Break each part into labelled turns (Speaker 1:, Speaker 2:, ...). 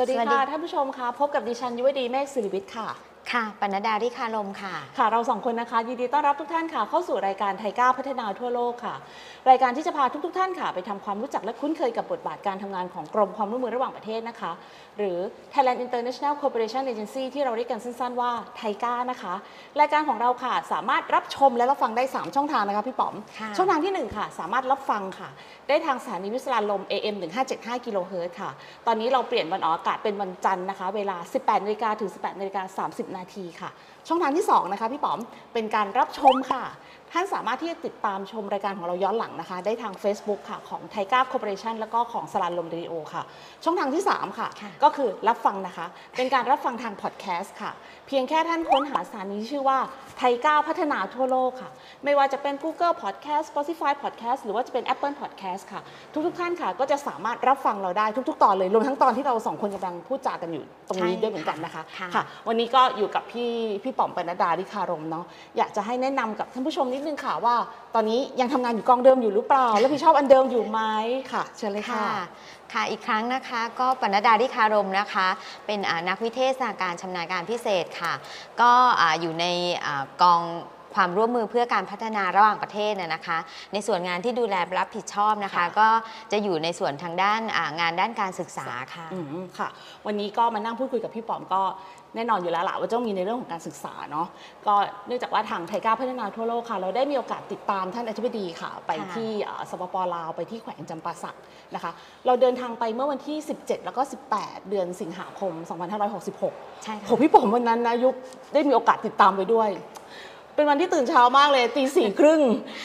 Speaker 1: สวัสดี
Speaker 2: สวัสดี
Speaker 1: ค่ะ ท่านผู้ชมค่ะ พบกับดิฉันยุวดีเมฆสิริวิทย์ค่ะ
Speaker 2: ค่ะปนัดดาที่คารมค่ะ
Speaker 1: ค่ะ เราสองคนนะคะ ยินดีต้อนรับทุกท่านค่ะ เข้าสู่รายการไทยก้าวพัฒนาทั่วโลกค่ะ รายการที่จะพาทุก ๆทท่านค่ะ ไปทำความรู้จักและคุ้นเคยกับบทบาทการทำงานของกรมความร่วมมือระหว่างประเทศนะคะ หรือ Thailand International Cooperation Agency ที่เราเรียกกันสั้น ๆ ว่าไทยก้านะคะ รายการของเราค่ะสามารถรับชมและรับฟังได้ 3 ช่องทางนะคะพี่ป๋อม
Speaker 2: ค่ะ
Speaker 1: ช่องทางที่ 1 ค่ะ สามารถรับฟังค่ะ ได้ทางสถานีวิทยุลม AM 1575กิโลเฮิรตซ์ค่ะ ตอนนี้เราเปลี่ยนวันออกอากาศเป็นวันจันทร์นะคะ เวลา 18นาฬิกาถึง 18นาฬิกา30 นาทีค่ะ ช่องทางที่ 2 นะคะพี่ป๋อมเป็นการรับชมค่ะ ท่านสามารถที่จะติดตามชมรายการของเราย้อนหลังนะคะ ได้ทาง Facebook ค่ะ ของไทก้าคอร์ปอเรชันแล้วก็ของสลานลมเรดิโอค่ะ ช่องทางที่3ค่ะ
Speaker 2: ค่ะ
Speaker 1: ก็คือรับฟังนะคะ เป็นการรับฟังทางพอดแคสต์ค่ะ เพียงแค่ท่านค้นหาสถานีที่ชื่อว่าไทยก้าวพัฒนาทั่วโลกค่ะ ไม่ว่าจะเป็น Google Podcast Spotify Podcast หรือว่าจะเป็น Apple Podcast ค่ะ ทุกๆท่านค่ะ ก็จะสามารถรับฟังเราได้ทุก ๆ ตอนเลยรวมทั้งตอนที่เราสองคนกำลังพูดจากันอยู่ตรงนี้
Speaker 2: ใช่
Speaker 1: ด้วยเหมือนกันนะคะ
Speaker 2: ค่ะ
Speaker 1: ค่ะ วันนี้ก็อยู่กับพี่พี่ป๋อมปนัดดาดิคารมเนาะอยากจะให้แนะนำกับท่านผู้ชมนิดนึงค่ะว่า ตอนนี้ยังทำงานอยู่กองเดิมอยู่หรือเปล่าแล้วพี่ชอบอันเดิมอยู่ไหมค่ะ เชิญเลยค่ะ
Speaker 2: ค่ะค่ะอีกครั้งนะคะก็ปนัดดาที่คารมนะคะ เป็นอ่านักวิเทศการชำนาญการพิเศษค่ะ ก็อ่าอยู่ในอ่ากองความร่วมมือเพื่อการพัฒนาระหว่างประเทศนะนะคะ ในส่วนงานที่ดูแลรับผิดชอบนะคะ
Speaker 1: ค่ะ
Speaker 2: ก็จะอยู่ในส่วนทางด้านอ่างานด้านการศึกษาค่ะ
Speaker 1: อืมค่ะ วันนี้ก็มานั่งพูดคุยกับพี่ป๋อมก็ แน่นอนอยู่แล้วล่ะว่าต้องมีในเรื่องของการศึกษาเนาะก็เนื่องจากว่าทางไทยก้าวพัฒนาทั่วโลกค่ะ เราได้มีโอกาสติดตามท่านอธิบดีค่ะ ไป
Speaker 2: ค่ะ
Speaker 1: ที่เอ่อสปปลาวไปที่แขวงจำปาสักนะคะ เราเดินทางไปเมื่อวันที่ 17 แล้วก็ 18 เดือนสิงหาคม 2566
Speaker 2: ใช่
Speaker 1: โห
Speaker 2: ค่ะ
Speaker 1: พี่ป๋อมวันนั้นนะยุคได้มีโอกาสติดตามไปด้วยเป็นวันที่ตื่นเช้ามากเลยตีสี่ครึ่ง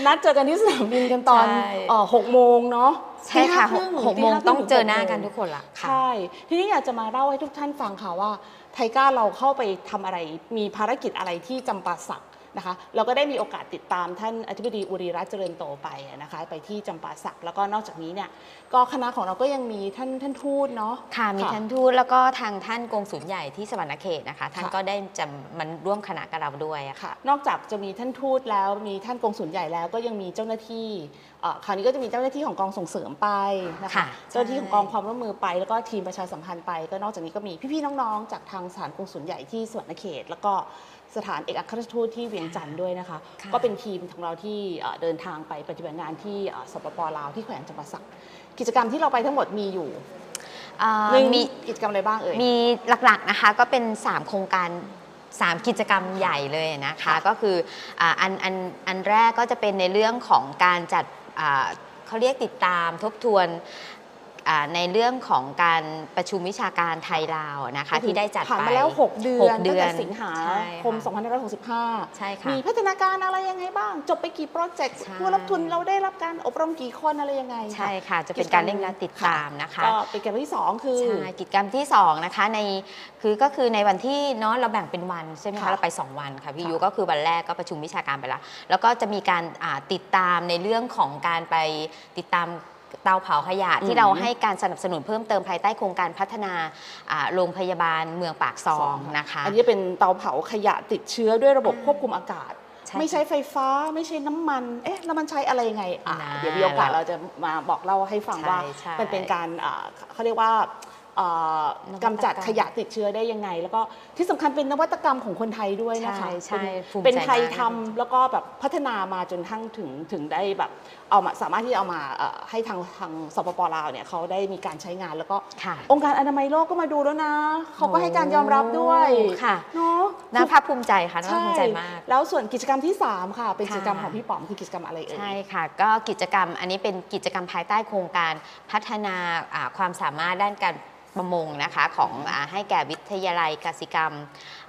Speaker 1: นัดเจอกันที่สนามบินกันตอน
Speaker 2: ใช่
Speaker 1: เอ่อหกโมงเนาะ
Speaker 2: ใช่ค่ะ
Speaker 1: ตีห้ารึ่
Speaker 2: หกโมง
Speaker 1: ตีห้าครึ่
Speaker 2: ต้องเจอ
Speaker 1: ถึ
Speaker 2: หน้า
Speaker 1: โมง
Speaker 2: กันทุกคนละค่ะ
Speaker 1: ใช่ ทีนี้อยากจะมาเล่าให้ทุกท่านฟังค่ะว่า ไทก้าเราเข้าไปทำอะไร มีภารกิจอะไรที่จำปาสักนะคะเราก็ได้มีโอกาสติดตามท่านอธิบดีอุริรัตน์เจริญโตไปนะคะไปที่จำปาสักแล้วก็นอกจากนี้เนี่ยก็คณะของเราก็ยังมีท่านท่านทูตเนาะ
Speaker 2: ค่ะมีท่านทูตแล้วก็ทางท่านกงสุลใหญ่ที่สวรรณเขตนะคะท่าน
Speaker 1: ค่ะ
Speaker 2: ก็ได้จะมันร่วมคณะกับเราด้วยอะค่ะ
Speaker 1: ค่ะ นอกจากจะมีท่านทูตแล้วมีท่านกงสุลใหญ่แล้วก็ยังมีเจ้าหน้าที่เอ่อ คราวนี้ก็จะมีเจ้าหน้าที่ของกองส่งเสริมไปนะคะ
Speaker 2: ค่ะ
Speaker 1: เจ้าหน้าที่ของกองความร่วมมือไป แล้วก็ทีมประชาสัมพันธ์ไป ก็นอกจากนี้ก็มีพี่ๆน้องๆ จากทางสถานกงสุลใหญ่ที่สวรรณเขต แล้วก็สถานเอกอัครราชทูตที่เวียงจันทร์ด้วยนะคะ
Speaker 2: ค่ะ
Speaker 1: ก็เป็นทีมของเราที่เอ่อเดินทางไปปฏิบัติงานที่เอ่อสปปลาวที่แขวงจำปาสักกิจกรรมที่เราไปทั้งหมดมีอยู่
Speaker 2: อ่า
Speaker 1: หนึ่ง
Speaker 2: มี
Speaker 1: กิจกรรมอะไรบ้างเอ่ย
Speaker 2: มีหลักๆนะคะก็เป็น 3 โครงการ 3 กิจกรรมใหญ่เลยนะคะ
Speaker 1: ค่ะ
Speaker 2: ก็คืออ่าอันอันอันแรกก็จะเป็นในเรื่องของการจัดอ่าเขาเรียกติดตามทบทวนอ่า ในเรื่องของการประชุมวิชาการไทยลาวนะคะที่ได้จัด
Speaker 1: ผ่าน
Speaker 2: ไป
Speaker 1: มาแล้ว 6 เดือน
Speaker 2: หกเดื
Speaker 1: ตั้ง
Speaker 2: อน
Speaker 1: แต่สิงหา
Speaker 2: ใช่
Speaker 1: คม
Speaker 2: ค่ะ
Speaker 1: 2565
Speaker 2: ใช่ค่ะ
Speaker 1: มีพัฒนาการอะไรยังไงบ้าง จบไปกี่โปรเจกต์
Speaker 2: ใช่
Speaker 1: ผู้รับทุนเราได้รับการอบรมกี่คนอะไรยังไง
Speaker 2: ใช่ค่ะ จะเป็นการเร่งรัดติดตามนะคะ
Speaker 1: ก็เป็นกิจกรรมที่ 2 คือ
Speaker 2: ใช่กิจกรรมที่ 2 นะคะในคือก็คือในวันที่เนาะเราแบ่งเป็นวันใช่ไหม
Speaker 1: ค่ะ
Speaker 2: คะเราไป 2 วันค่ะพี่
Speaker 1: ค่ะ
Speaker 2: ยูก็คือวันแรกก็ประชุมวิชาการไปแล้ว แล้วก็จะมีการอ่าติดตามในเรื่องของการไปติดตาม เตาเผาขยะ
Speaker 1: อืม
Speaker 2: ที่เราให้การสนับสนุนเพิ่มเติมภายใต้โครงการพัฒนาอ่าโรงพยาบาลเมืองปากซองนะคะ
Speaker 1: อันนี้เป็นเตาเผาขยะติดเชื้อด้วยระบบ
Speaker 2: อ่า
Speaker 1: ควบคุมอากาศ
Speaker 2: ใช่
Speaker 1: ไม่ใช้ไฟฟ้าไม่ใช่น้ำมัน เอ๊ะ แล้วมันใช้อะไรยังไงอะ
Speaker 2: นะ
Speaker 1: เดี๋ยวมีโอกาสเราจะมาบอกเล่าให้ฟัง
Speaker 2: ใช่
Speaker 1: ว่า
Speaker 2: ใช่
Speaker 1: มันเป็นการอ่าเขาเรียกว่าอ่าน
Speaker 2: วัตกรรม
Speaker 1: กำจัดขยะติดเชื้อได้ยังไง แล้วก็ที่สำคัญเป็นนวัตกรรมของคนไทยด้วยนะคะ
Speaker 2: ใช่ใช่
Speaker 1: เป็น
Speaker 2: ภูมิใจ
Speaker 1: เป็นไทย
Speaker 2: มาก
Speaker 1: ทำแล้วก็แบบพัฒนามาจนทั้งถึงถึงได้แบบเอามาสามารถที่จะเอามาเอ่อให้ทางทางสปปลาวเนี่ยเขาได้มีการใช้งานแล้วก็
Speaker 2: ค่ะ
Speaker 1: องค์การอนามัยโลกก็มาดูแล้วนะเขาก็ให้การยอมรับด้วย
Speaker 2: ค่ะ
Speaker 1: เนาะ
Speaker 2: น่าภาคภูมิใจค่ะน่าภาคภูมิใจมาก
Speaker 1: แล้วส่วนกิจกรรมที่ 3 ค่ะ เป็น
Speaker 2: ค่ะ
Speaker 1: กิจกรรมของพี่ป๋อมคือกิจกรรมอะไรเอ่ย
Speaker 2: ใช่ค่ะก็กิจกรรมอันนี้เป็นกิจกรรมภายใต้โครงการพัฒนาอ่าความสามารถด้านการ ประมงนะคะของอาให้แก่วิทยาลัยกสิกรรม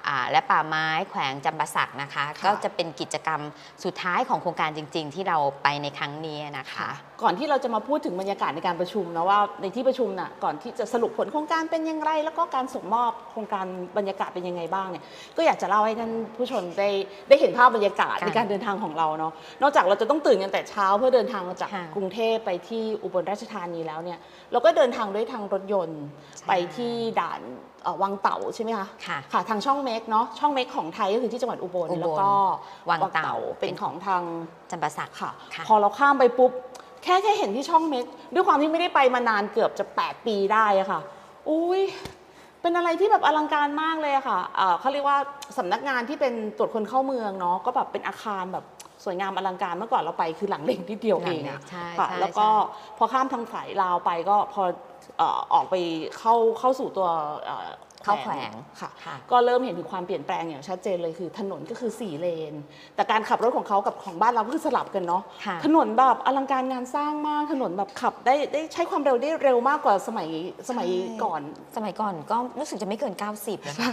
Speaker 2: อ่าและป่าไม้แขวงจำปาสักนะคะ
Speaker 1: ค่ะ
Speaker 2: ก็จะเป็นกิจกรรมสุดท้ายของโครงการจริง ๆ ที่เราไปในครั้งนี้นะคะ
Speaker 1: ก่อนที่เราจะมาพูดถึงบรรยากาศในการประชุมนะว่าในที่ประชุมน่ะก่อนที่จะสรุปผลโครงการเป็นยังไงแล้วก็การส่งมอบโครงการบรรยากาศเป็นยังไงบ้างเนี่ยก็อยากจะเล่าให้ท่านผู้ชมได้ได้เห็นภาพบรรยากาศ
Speaker 2: ค่ะ
Speaker 1: ในการเดินทางของเราเนาะนอกจากเราจะต้องตื่นกันแต่เช้าเพื่อเดินทางมาจาก
Speaker 2: ค่ะ
Speaker 1: กรุงเทพไปที่อุบลราชธานีแล้วเนี่ยเราก็เดินทางด้วยทางรถยนต์
Speaker 2: ใช่
Speaker 1: ไปที่ด่านเอ่อวังเต่าใช่ไหมคะ
Speaker 2: ค่ะ
Speaker 1: ค่ะทางช่องเมกเนาะช่องเมกของไทยก็คือที่จังหวัดอุบล
Speaker 2: อุบล
Speaker 1: แล้วก็
Speaker 2: วังเต่า
Speaker 1: เป็นของทาง
Speaker 2: จำปาสัก
Speaker 1: ค่ะ
Speaker 2: ค่ะ
Speaker 1: พอเราข้ามไปปุ๊บแค่แค่เห็นที่ช่องเม็กด้วยความที่ไม่ได้ไปมานานเกือบจะ 8 ปีได้อะค่ะ อุ้ยเป็นอะไรที่แบบอลังการมากเลยอะค่ะเอ่อเขาเรียกว่าสำนักงานที่เป็นตรวจคนเข้าเมืองเนาะก็แบบเป็นอาคารแบบ สวยงามอลังการเมื่อก่อนเราไปคือหลังเล็กที่เดียวเองอะ
Speaker 2: ใช่
Speaker 1: ค่ะ
Speaker 2: ใช่
Speaker 1: แล้วก็พอข้ามทางสายลาวไปก็พอเอ่อออกไปเข้าเข้าสู่ตัว เอ่อ
Speaker 2: เข้าแขวง
Speaker 1: ค่ะ
Speaker 2: ค่ะ
Speaker 1: ก็เริ่มเห็นถึงความเปลี่ยนแปลงอย่างชัดเจนเลยคือถนนก็คือ 4 เลน แต่การขับรถของเขากับของบ้านเราก็คือสลับกันเนาะ
Speaker 2: ค่ะ
Speaker 1: ถนนแบบอลังการงานสร้างมากถนนแบบขับได้ได้ใช้ความเร็วได้เร็วมากกว่าสมัยสมัย
Speaker 2: ใช่
Speaker 1: ก่อน
Speaker 2: สมัยก่อนก็รู้สึกจะไม่เกิน 90นะคะ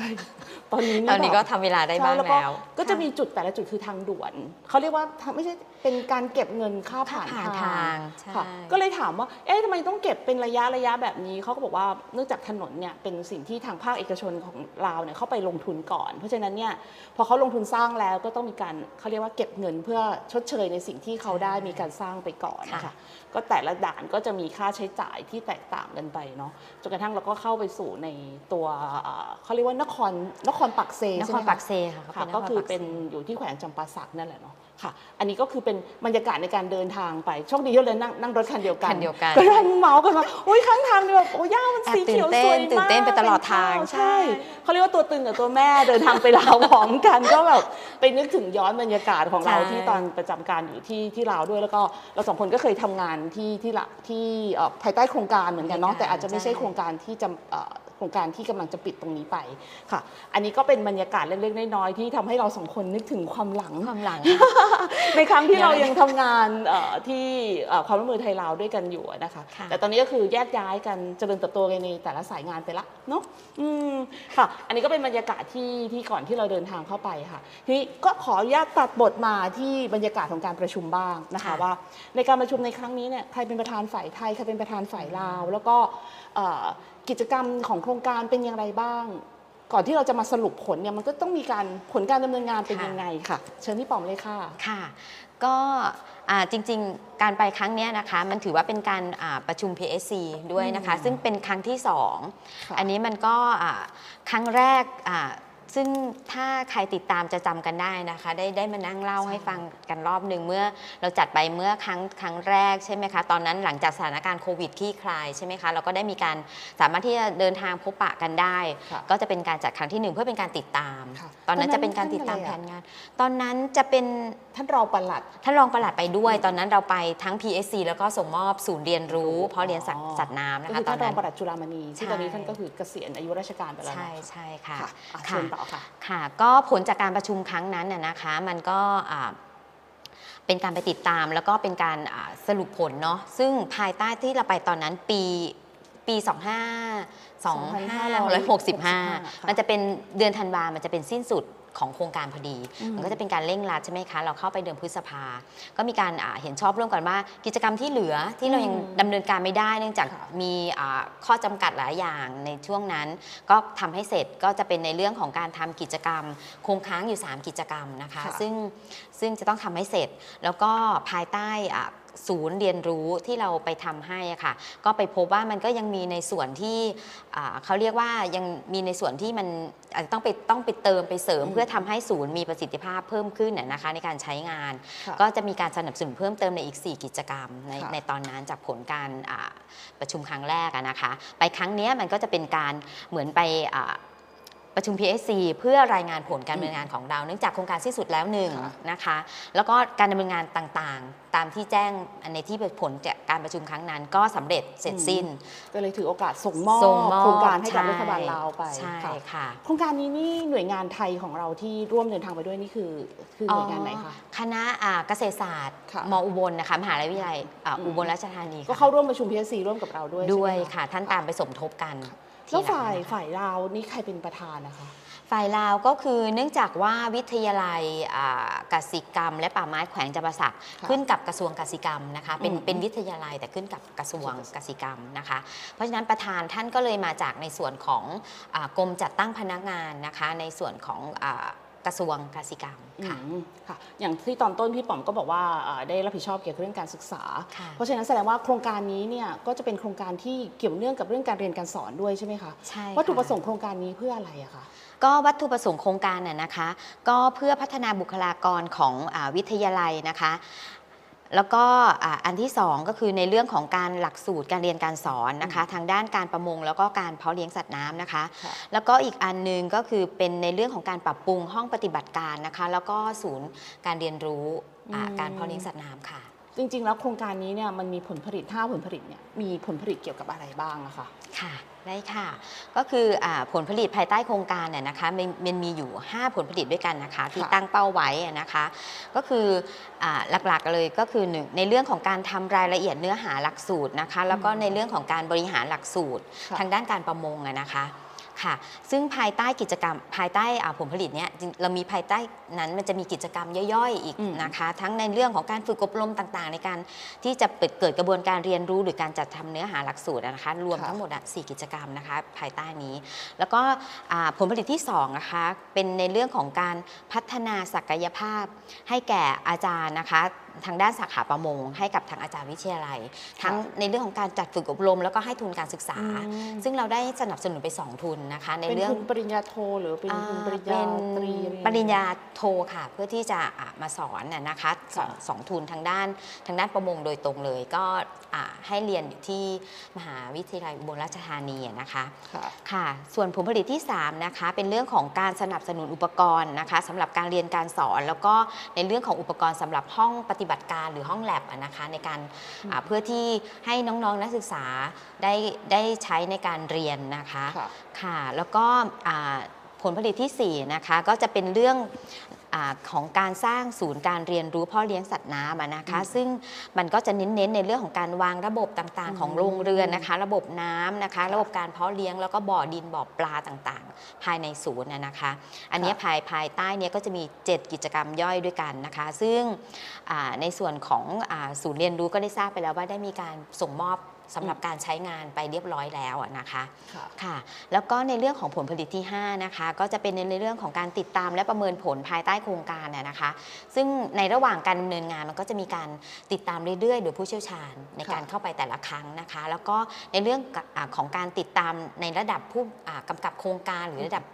Speaker 1: ตอนนี้
Speaker 2: ตอนนี้
Speaker 1: แบบ
Speaker 2: ก็ทำเวลาได้บ้าง
Speaker 1: ใช่
Speaker 2: แล้ว
Speaker 1: ก็จะมีจุดแต่ละจุดคือทางด่วนเขาเรียกว่าทางไม่ใช่เป็นการเก็บเงินค่าผ่าน
Speaker 2: ค่าผ่านทางใช่
Speaker 1: ค่ะก็เลยถามว่าเอ๊ะทำไมต้องเก็บเป็นระยะระยะแบบนี้เขาก็บอกว่าเนื่องจากถนนเนี่ยเป็นสิ่งที่ทางภาคเอกชนของเราเนี่ยเข้าไปลงทุนก่อน เพราะฉะนั้นเนี่ยพอเขาลงทุนสร้างแล้วก็ต้องมีการเขาเรียกว่าเก็บเงินเพื่อชดเชยในสิ่งที่เขาได้มีการสร้างไปก่อนนะคะ ก็แต่ละด่านก็จะมีค่าใช้จ่ายที่แตกต่างกันไปเนาะจนกระทั่งเราก็เข้าไปสู่ในตัวเอ่อเขาเรียกว่านครนครปักเซ
Speaker 2: น
Speaker 1: ใช่
Speaker 2: ค
Speaker 1: ไห
Speaker 2: ร
Speaker 1: ม
Speaker 2: ปั
Speaker 1: คะ
Speaker 2: กเซค่ะ
Speaker 1: ค่ะ
Speaker 2: ขา
Speaker 1: ก็คือ
Speaker 2: ครปั
Speaker 1: เป็น
Speaker 2: ซ
Speaker 1: อยู่ที่แขวงจำปาสักนั่นแหละเนาะค่ะ อันนี้ก็คือเป็นบรรยากาศในการเดินทางไปโชคดีที่เลยนั่งนั่งรถคันเดียวกัน
Speaker 2: คันเดียวกัน
Speaker 1: ก็นั่งเมาส์กันว่าโอ้ยข้างทางเนี่ยแบบโอ้ย่ามัน
Speaker 2: แอบ
Speaker 1: สีเขียว
Speaker 2: ตื่นเต้
Speaker 1: สวย
Speaker 2: น
Speaker 1: มาก
Speaker 2: ตื่นเต้นไปตลอดทาง
Speaker 1: เป็นข้ว
Speaker 2: ใช่
Speaker 1: ใช่เขาเรียกว่าตัวตึงกับตัวแม่เดินทางไปลาวพร้อมกันก็แบบไปนึกถึงย้อนบรรยากาศของเรา
Speaker 2: ใช่
Speaker 1: ที่ตอนประจำการอยู่ที่ที่ลาวด้วยแล้วก็เราสองคนก็เคยทำงานที่ที่ละที่เอ่อภายใต้โครงการเหมือนกันเนาะแต่อาจจะไม่ใช่โครงการที่จะเอ่อโครงการที่กำลังจะปิดตรงนี้ไปค่ะ อันนี้ก็เป็นบรรยากาศเล็กๆน้อยๆที่ทำให้เราสองคนนึกถึงความหลัง
Speaker 2: ความหลัง
Speaker 1: ในครั้งที่
Speaker 2: เดี๋ยว
Speaker 1: เรายังทำงานเอ่อที่เอ่อความร่วมมือไทยลาวด้วยกันอยู่นะคะ
Speaker 2: ค่ะ
Speaker 1: แต่ตอนนี้ก็คือแยกย้ายกันเจริญเติบโตกันในแต่ละสายงานไปละเนาะอืมค่ะ อันนี้ก็เป็นบรรยากาศที่ที่ก่อนที่เราเดินทางเข้าไปค่ะ ทีนี้ก็ขออนุญาตตัดบทมาที่บรรยากาศของการประชุมบ้างนะคะ
Speaker 2: ค่ะ
Speaker 1: ว่า ในการประชุมในครั้งนี้เนี่ยใครเป็นประธานฝ่ายไทยใครเป็นประธานฝ่ายลาว แล้วก็เอ่อ กิจกรรมของโครงการเป็นอย่างไรบ้าง ก่อนที่เราจะมาสรุปผลเนี่ยมันก็ต้องมีการผลการดำเนินงานเป็น
Speaker 2: ค่ะ
Speaker 1: ยังไงค่ะ เชิญพี่ป๋อมเลยค่ะ
Speaker 2: ค่ะ ก็อ่าจริงๆ การไปครั้งเนี้ยนะคะ มันถือว่าเป็นการอ่าประชุม PSC ด้วยนะคะ
Speaker 1: อืม
Speaker 2: ซึ่งเป็นครั้งที่
Speaker 1: ค่ะ
Speaker 2: 2อันนี้มันก็อ่าครั้งแรกอ่า ซึ่งถ้าใครติดตามจะจำกันได้นะคะ ได้ได้มานั่งเล่า
Speaker 1: ใช่
Speaker 2: ให้ฟังกันรอบหนึ่งเมื่อเราจัดไปเมื่อครั้งครั้งแรกใช่ไหมคะ ตอนนั้นหลังจากสถานการณ์โควิดคลี่คลายใช่ไหมคะ เราก็ได้มีการสามารถที่จะเดินทางพบปะกันได้
Speaker 1: ค่ะ
Speaker 2: ก็จะเป็นการจัดครั้งที่หนึ่งเพื่อเป็นการติดตาม
Speaker 1: ค่ะ
Speaker 2: ตอนนั้น
Speaker 1: ตอนนั้น
Speaker 2: จะเป็นการติดตาม
Speaker 1: ท่าน
Speaker 2: แผ
Speaker 1: อะไรอะ
Speaker 2: นงาน ตอนนั้นจะเป็น
Speaker 1: ท่านรองปลัด
Speaker 2: ท่านรองปลัดไปด้วย ตอนนั้นเราไปทั้ง PSC แล้วก็ส่งมอบศูนย์เรียนรู้ เพราะเรียนสัตว์
Speaker 1: อ๋อ
Speaker 2: สัตว์น้ำนะ
Speaker 1: ก็
Speaker 2: คะ
Speaker 1: คือ
Speaker 2: ตอ
Speaker 1: ท่านนรอ
Speaker 2: นั้
Speaker 1: ง
Speaker 2: น
Speaker 1: ปลัดจุฬามณีซึ่ง
Speaker 2: ใช่
Speaker 1: ตอนนี้ท่านก็คือเกษียณอายุราชการไปแล้ว
Speaker 2: ใช่
Speaker 1: เนาะ
Speaker 2: ใช่ค่ะ
Speaker 1: ค่ะอะ
Speaker 2: ค่ะ
Speaker 1: เชิญต่อค่ะ
Speaker 2: ค่ะ ก็ผลจากการประชุมครั้งนั้นน่ะนะคะ มันก็อ่าเป็นการไปติดตามแล้วก็เป็นการอ่าสรุปผลเนาะซึ่งภายใต้ที่เราไปตอนนั้นปีปี 25 2565 มันจะเป็นเดือนธันวา มันจะเป็นสิ้นสุด ของโครงการพอดี
Speaker 1: อืม
Speaker 2: มันก็จะเป็นการเร่งรัดใช่ไหมคะ เราเข้าไปเดือนพฤษภา ก็มีการอ่าเห็นชอบร่วมกันว่า กิจกรรมที่เหลือที่เรายัง
Speaker 1: อืม
Speaker 2: ดำเนินการไม่ได้ เนื่องจาก
Speaker 1: ค่ะ
Speaker 2: มีอ่าข้อจำกัดหลายอย่างในช่วงนั้น ก็ทำให้เสร็จก็จะเป็นในเรื่องของการทำกิจกรรม คงค้างอยู่ 3 กิจกรรมนะคะ
Speaker 1: ค่ะ
Speaker 2: ซึ่งซึ่งจะต้องทำให้เสร็จแล้วก็ภายใต้อ่า ศูนย์เรียนรู้ที่เราไปทำให้อะค่ะ ก็ไปพบว่ามันก็ยังมีในส่วนที่อ่าเขาเรียกว่ายังมีในส่วนที่มันอาจจะต้องไปต้องไปเติมไปเสริม
Speaker 1: อืม
Speaker 2: เพื่อทำให้ศูนย์มีประสิทธิภาพเพิ่มขึ้นน่ะนะคะ ในการใช้งาน
Speaker 1: ค่ะ
Speaker 2: ก็จะมีการสนับสนุนเพิ่มเติมในอีก 4 กิจกรรม ใน
Speaker 1: ค่ะ
Speaker 2: ในตอนนั้นจากผลการอ่าประชุมครั้งแรกอะนะคะ ไปครั้งเนี้ยมันก็จะเป็นการเหมือนไปอ่า ประชุม PSC เพื่อรายงานผลการดำเนินงานของเรา เนื่องจากโครงการสิ้นสุดแล้วหนึ่ง
Speaker 1: ค่ะ
Speaker 2: นะคะ แล้วก็การดำเนินงานต่างๆ ตามที่แจ้งในที่ผลจากการประชุมครั้งนั้นก็สำเร็จเสร็จสิ้น
Speaker 1: ก็เลยถือโอกาสส่งมอบ
Speaker 2: ส่งมอบ
Speaker 1: โครงการให้กับ
Speaker 2: ช่
Speaker 1: รัฐบาลลาวไป
Speaker 2: ใช่
Speaker 1: ค่ะ
Speaker 2: ค่ะ
Speaker 1: โครงการนี้นี่หน่วยงานไทยของเราที่ร่วมเดินทางไปด้วยนี่คือคือหน่วยงานไหนคะ
Speaker 2: คณะอ่าเกษตรศาสตร์
Speaker 1: ค่ะ
Speaker 2: มอุบลนะคะมหาวิทยาลัยอ่า
Speaker 1: อืม
Speaker 2: อุบลราชธานี
Speaker 1: ก็
Speaker 2: ค่ะ
Speaker 1: เข้าร่วมประชุม PSC ร่วมกับเราด้วย
Speaker 2: ด้วย
Speaker 1: ใช่ไหม
Speaker 2: ค่ะ ท่านตามไปสมทบกัน
Speaker 1: แล้ว
Speaker 2: ทีหง
Speaker 1: ฝ่าย
Speaker 2: นะคะ
Speaker 1: ฝ่ายลาวนี่ใครเป็นประธานนะคะ
Speaker 2: ฝ่ายลาวก็คือเนื่องจากว่าวิทยาลัยอ่ากสิกรรม และป่าไม้แขวงจำปาสัก
Speaker 1: ค่ะ
Speaker 2: ขึ้นกับกระทรวงกสิกรรมนะคะเป็น
Speaker 1: อืม
Speaker 2: เป็นวิทยาลัยแต่ขึ้นกับกระทรวงกสิกรรมนะคะ เพราะฉะนั้นประธานท่านก็เลยมาจากในส่วนของอากรมจัดตั้งพนักงานนะคะในส่วนของอา กระทรวงกสิกรรมค่ะ
Speaker 1: อืมค่ะ อย่างที่ตอนต้นพี่ป๋อมก็บอกว่าเอ่อได้รับผิดชอบเกี่ยวกับเรื่องการศึกษา
Speaker 2: ค่ะ
Speaker 1: เพราะฉะนั้นแสดงว่าโครงการนี้เนี่ยก็จะเป็นโครงการที่เกี่ยวเนื่องกับเรื่องการเรียนการสอนด้วยใช่ไหมคะ
Speaker 2: ใช่
Speaker 1: วัตถุ
Speaker 2: ค่
Speaker 1: ประสงค์โครงการนี้เพื่ออะไรอะคะ
Speaker 2: ก็วัตถุประสงค์โครงการน่ะนะคะ ก็เพื่อพัฒนาบุคลากรของอาวิทยาลัยนะคะ แล้วก็อ่าอันที่ 2 ก็คือในเรื่องของการหลักสูตรการเรียนการสอนนะคะ ทางด้านการประมงแล้วก็การเพาะเลี้ยงสัตว์น้ำนะคะ
Speaker 1: ค่ะ
Speaker 2: แล้วก็อีกอันหนึงก็คือเป็นในเรื่องของการปรับปรุงห้องปฏิบัติการนะคะ แล้วก็ศูนย์การเรียนรู้อ่า
Speaker 1: อืม
Speaker 2: การเพาะเลี้ยงสัตว์น้ำค่ะ
Speaker 1: จริง ๆ แล้วโครงการนี้เนี่ยมันมีผลผลิตถ้าผลผลิตเนี่ยมีผลผลิตเกี่ยวกับอะไรบ้างอะคะ
Speaker 2: ค่ะได้ค่ะ ก็คืออาผลผลิตภายใต้โครงการเนี่ยนะคะมันมันมีอยู่ 5 ผลผลิตด้วยกันนะคะที่
Speaker 1: ค่ะ
Speaker 2: ตั้งเป้าไว้อะนะคะ ก็คืออาหลักๆเลยก็คือหนึ่งในเรื่องของการทำรายละเอียดเนื้อหาหลักสูตรนะคะ แล้วก็ในเรื่องของการบริหารหลักสูตร
Speaker 1: ค่ะ
Speaker 2: ทางด้านการประมงอะนะคะ ค่ะ ซึ่งภายใต้กิจกรรม ภายใต้อ่าผลผลิตเนี้ยจริงเรามีภายใต้นั้นมันจะมีกิจกรรมย่อยๆ อีก
Speaker 1: อืม
Speaker 2: นะคะ ทั้งในเรื่องของการฝึกอบรมต่างๆ ในการที่จะเปิดเกิดกระบวนการเรียนรู้หรือการจัดทำเนื้อหาหลักสูตรอะนะคะ รวม
Speaker 1: ค่ะ
Speaker 2: ทั้งหมดอะสี่กิจกรรมนะคะภายใต้นี้ แล้วก็อ่าผลผลิตที่2นะคะเป็นในเรื่องของการพัฒนาศักยภาพให้แก่อาจารย์นะคะทางด้านสาขาประมง ให้กับทางอาจารย์วิทยาลัย ทั้งในเรื่องของการจัดฝึกอบรม แล้วก็ให้ทุนการศึกษา
Speaker 1: อืม
Speaker 2: ซึ่งเราได้สนับสนุนไป 2 ทุนนะคะ ใน
Speaker 1: เป็น
Speaker 2: เรื่อง
Speaker 1: ทุนปริญญาโทหรือเป็น
Speaker 2: อ่า
Speaker 1: ทุนปริญ
Speaker 2: เป็
Speaker 1: ญานตรีอะไป
Speaker 2: ริญญาโทค่ะ เพื่อที่จะอะมาสอนน่ะนะคะสอง
Speaker 1: ค่ะ
Speaker 2: สองทุนทางด้านทางด้านประมงโดยตรงเลย ก็อะให้เรียนอยู่ที่มหาวิทยาลัยอุบลราชธานีอะนะคะ
Speaker 1: ค่ะ
Speaker 2: ค่ะ ส่วนผลผลิตที่3นะคะเป็นเรื่องของการสนับสนุนอุปกรณ์นะคะสำหรับการเรียนการสอน แล้วก็ในเรื่องของอุปกรณ์สำหรับห้องปฏิบัติการหรือห้องแลบอะนะคะในการอ่าเพื่อที่ให้น้องๆนักศึกษาได้ได้ใช้ในการเรียนนะคะ
Speaker 1: ค่ะ
Speaker 2: ค่ะแล้วก็อ่าผลผลิตทีสี่4นะคะก็จะเป็นเรื่อง อาของการสร้างศูนย์การเรียนรู้พ่อเลี้ยงสัตว์น้ำอะนะคะ
Speaker 1: อืม
Speaker 2: ซึ่งมันก็จะเน้นๆในเรื่องของการวางระบบต่างๆ ของโรงเรือนนะคะ ระบบน้ำนะคะ ระบบการเพาะเลี้ยงแล้วก็บ่อดินบ่อปลาต่างๆ ภายในศูนย์นะนะคะ อันเนี้ยภายภายใต้เนี้ยก็จะมี 7 กิจกรรมย่อยด้วยกันนะคะ ซึ่งอ่าในส่วนของอาศูนย์เรียนรู้ก็ได้ทราบไปแล้วว่าได้มีการส่งมอบ สำหรับการใช้งานไปเรียบร้อยแล้วอะนะคะ
Speaker 1: ค่ะ
Speaker 2: ค่ะแล้วก็ในเรื่องของผลผลิตที่ 5 นะคะ ก็จะเป็นในเรื่องของการติดตามและประเมินผลภายใต้โครงการน่ะนะคะ ซึ่งในระหว่างการดำเนินงานมันก็จะมีการติดตามเรื่อยๆ โดยผู้เชี่ยวชาญในการ
Speaker 1: ค่ะ
Speaker 2: เข้าไปแต่ละครั้งนะคะ แล้วก็ในเรื่องอาของการติดตามในระดับผู้อ่ากำกับโครงการหรือระดับ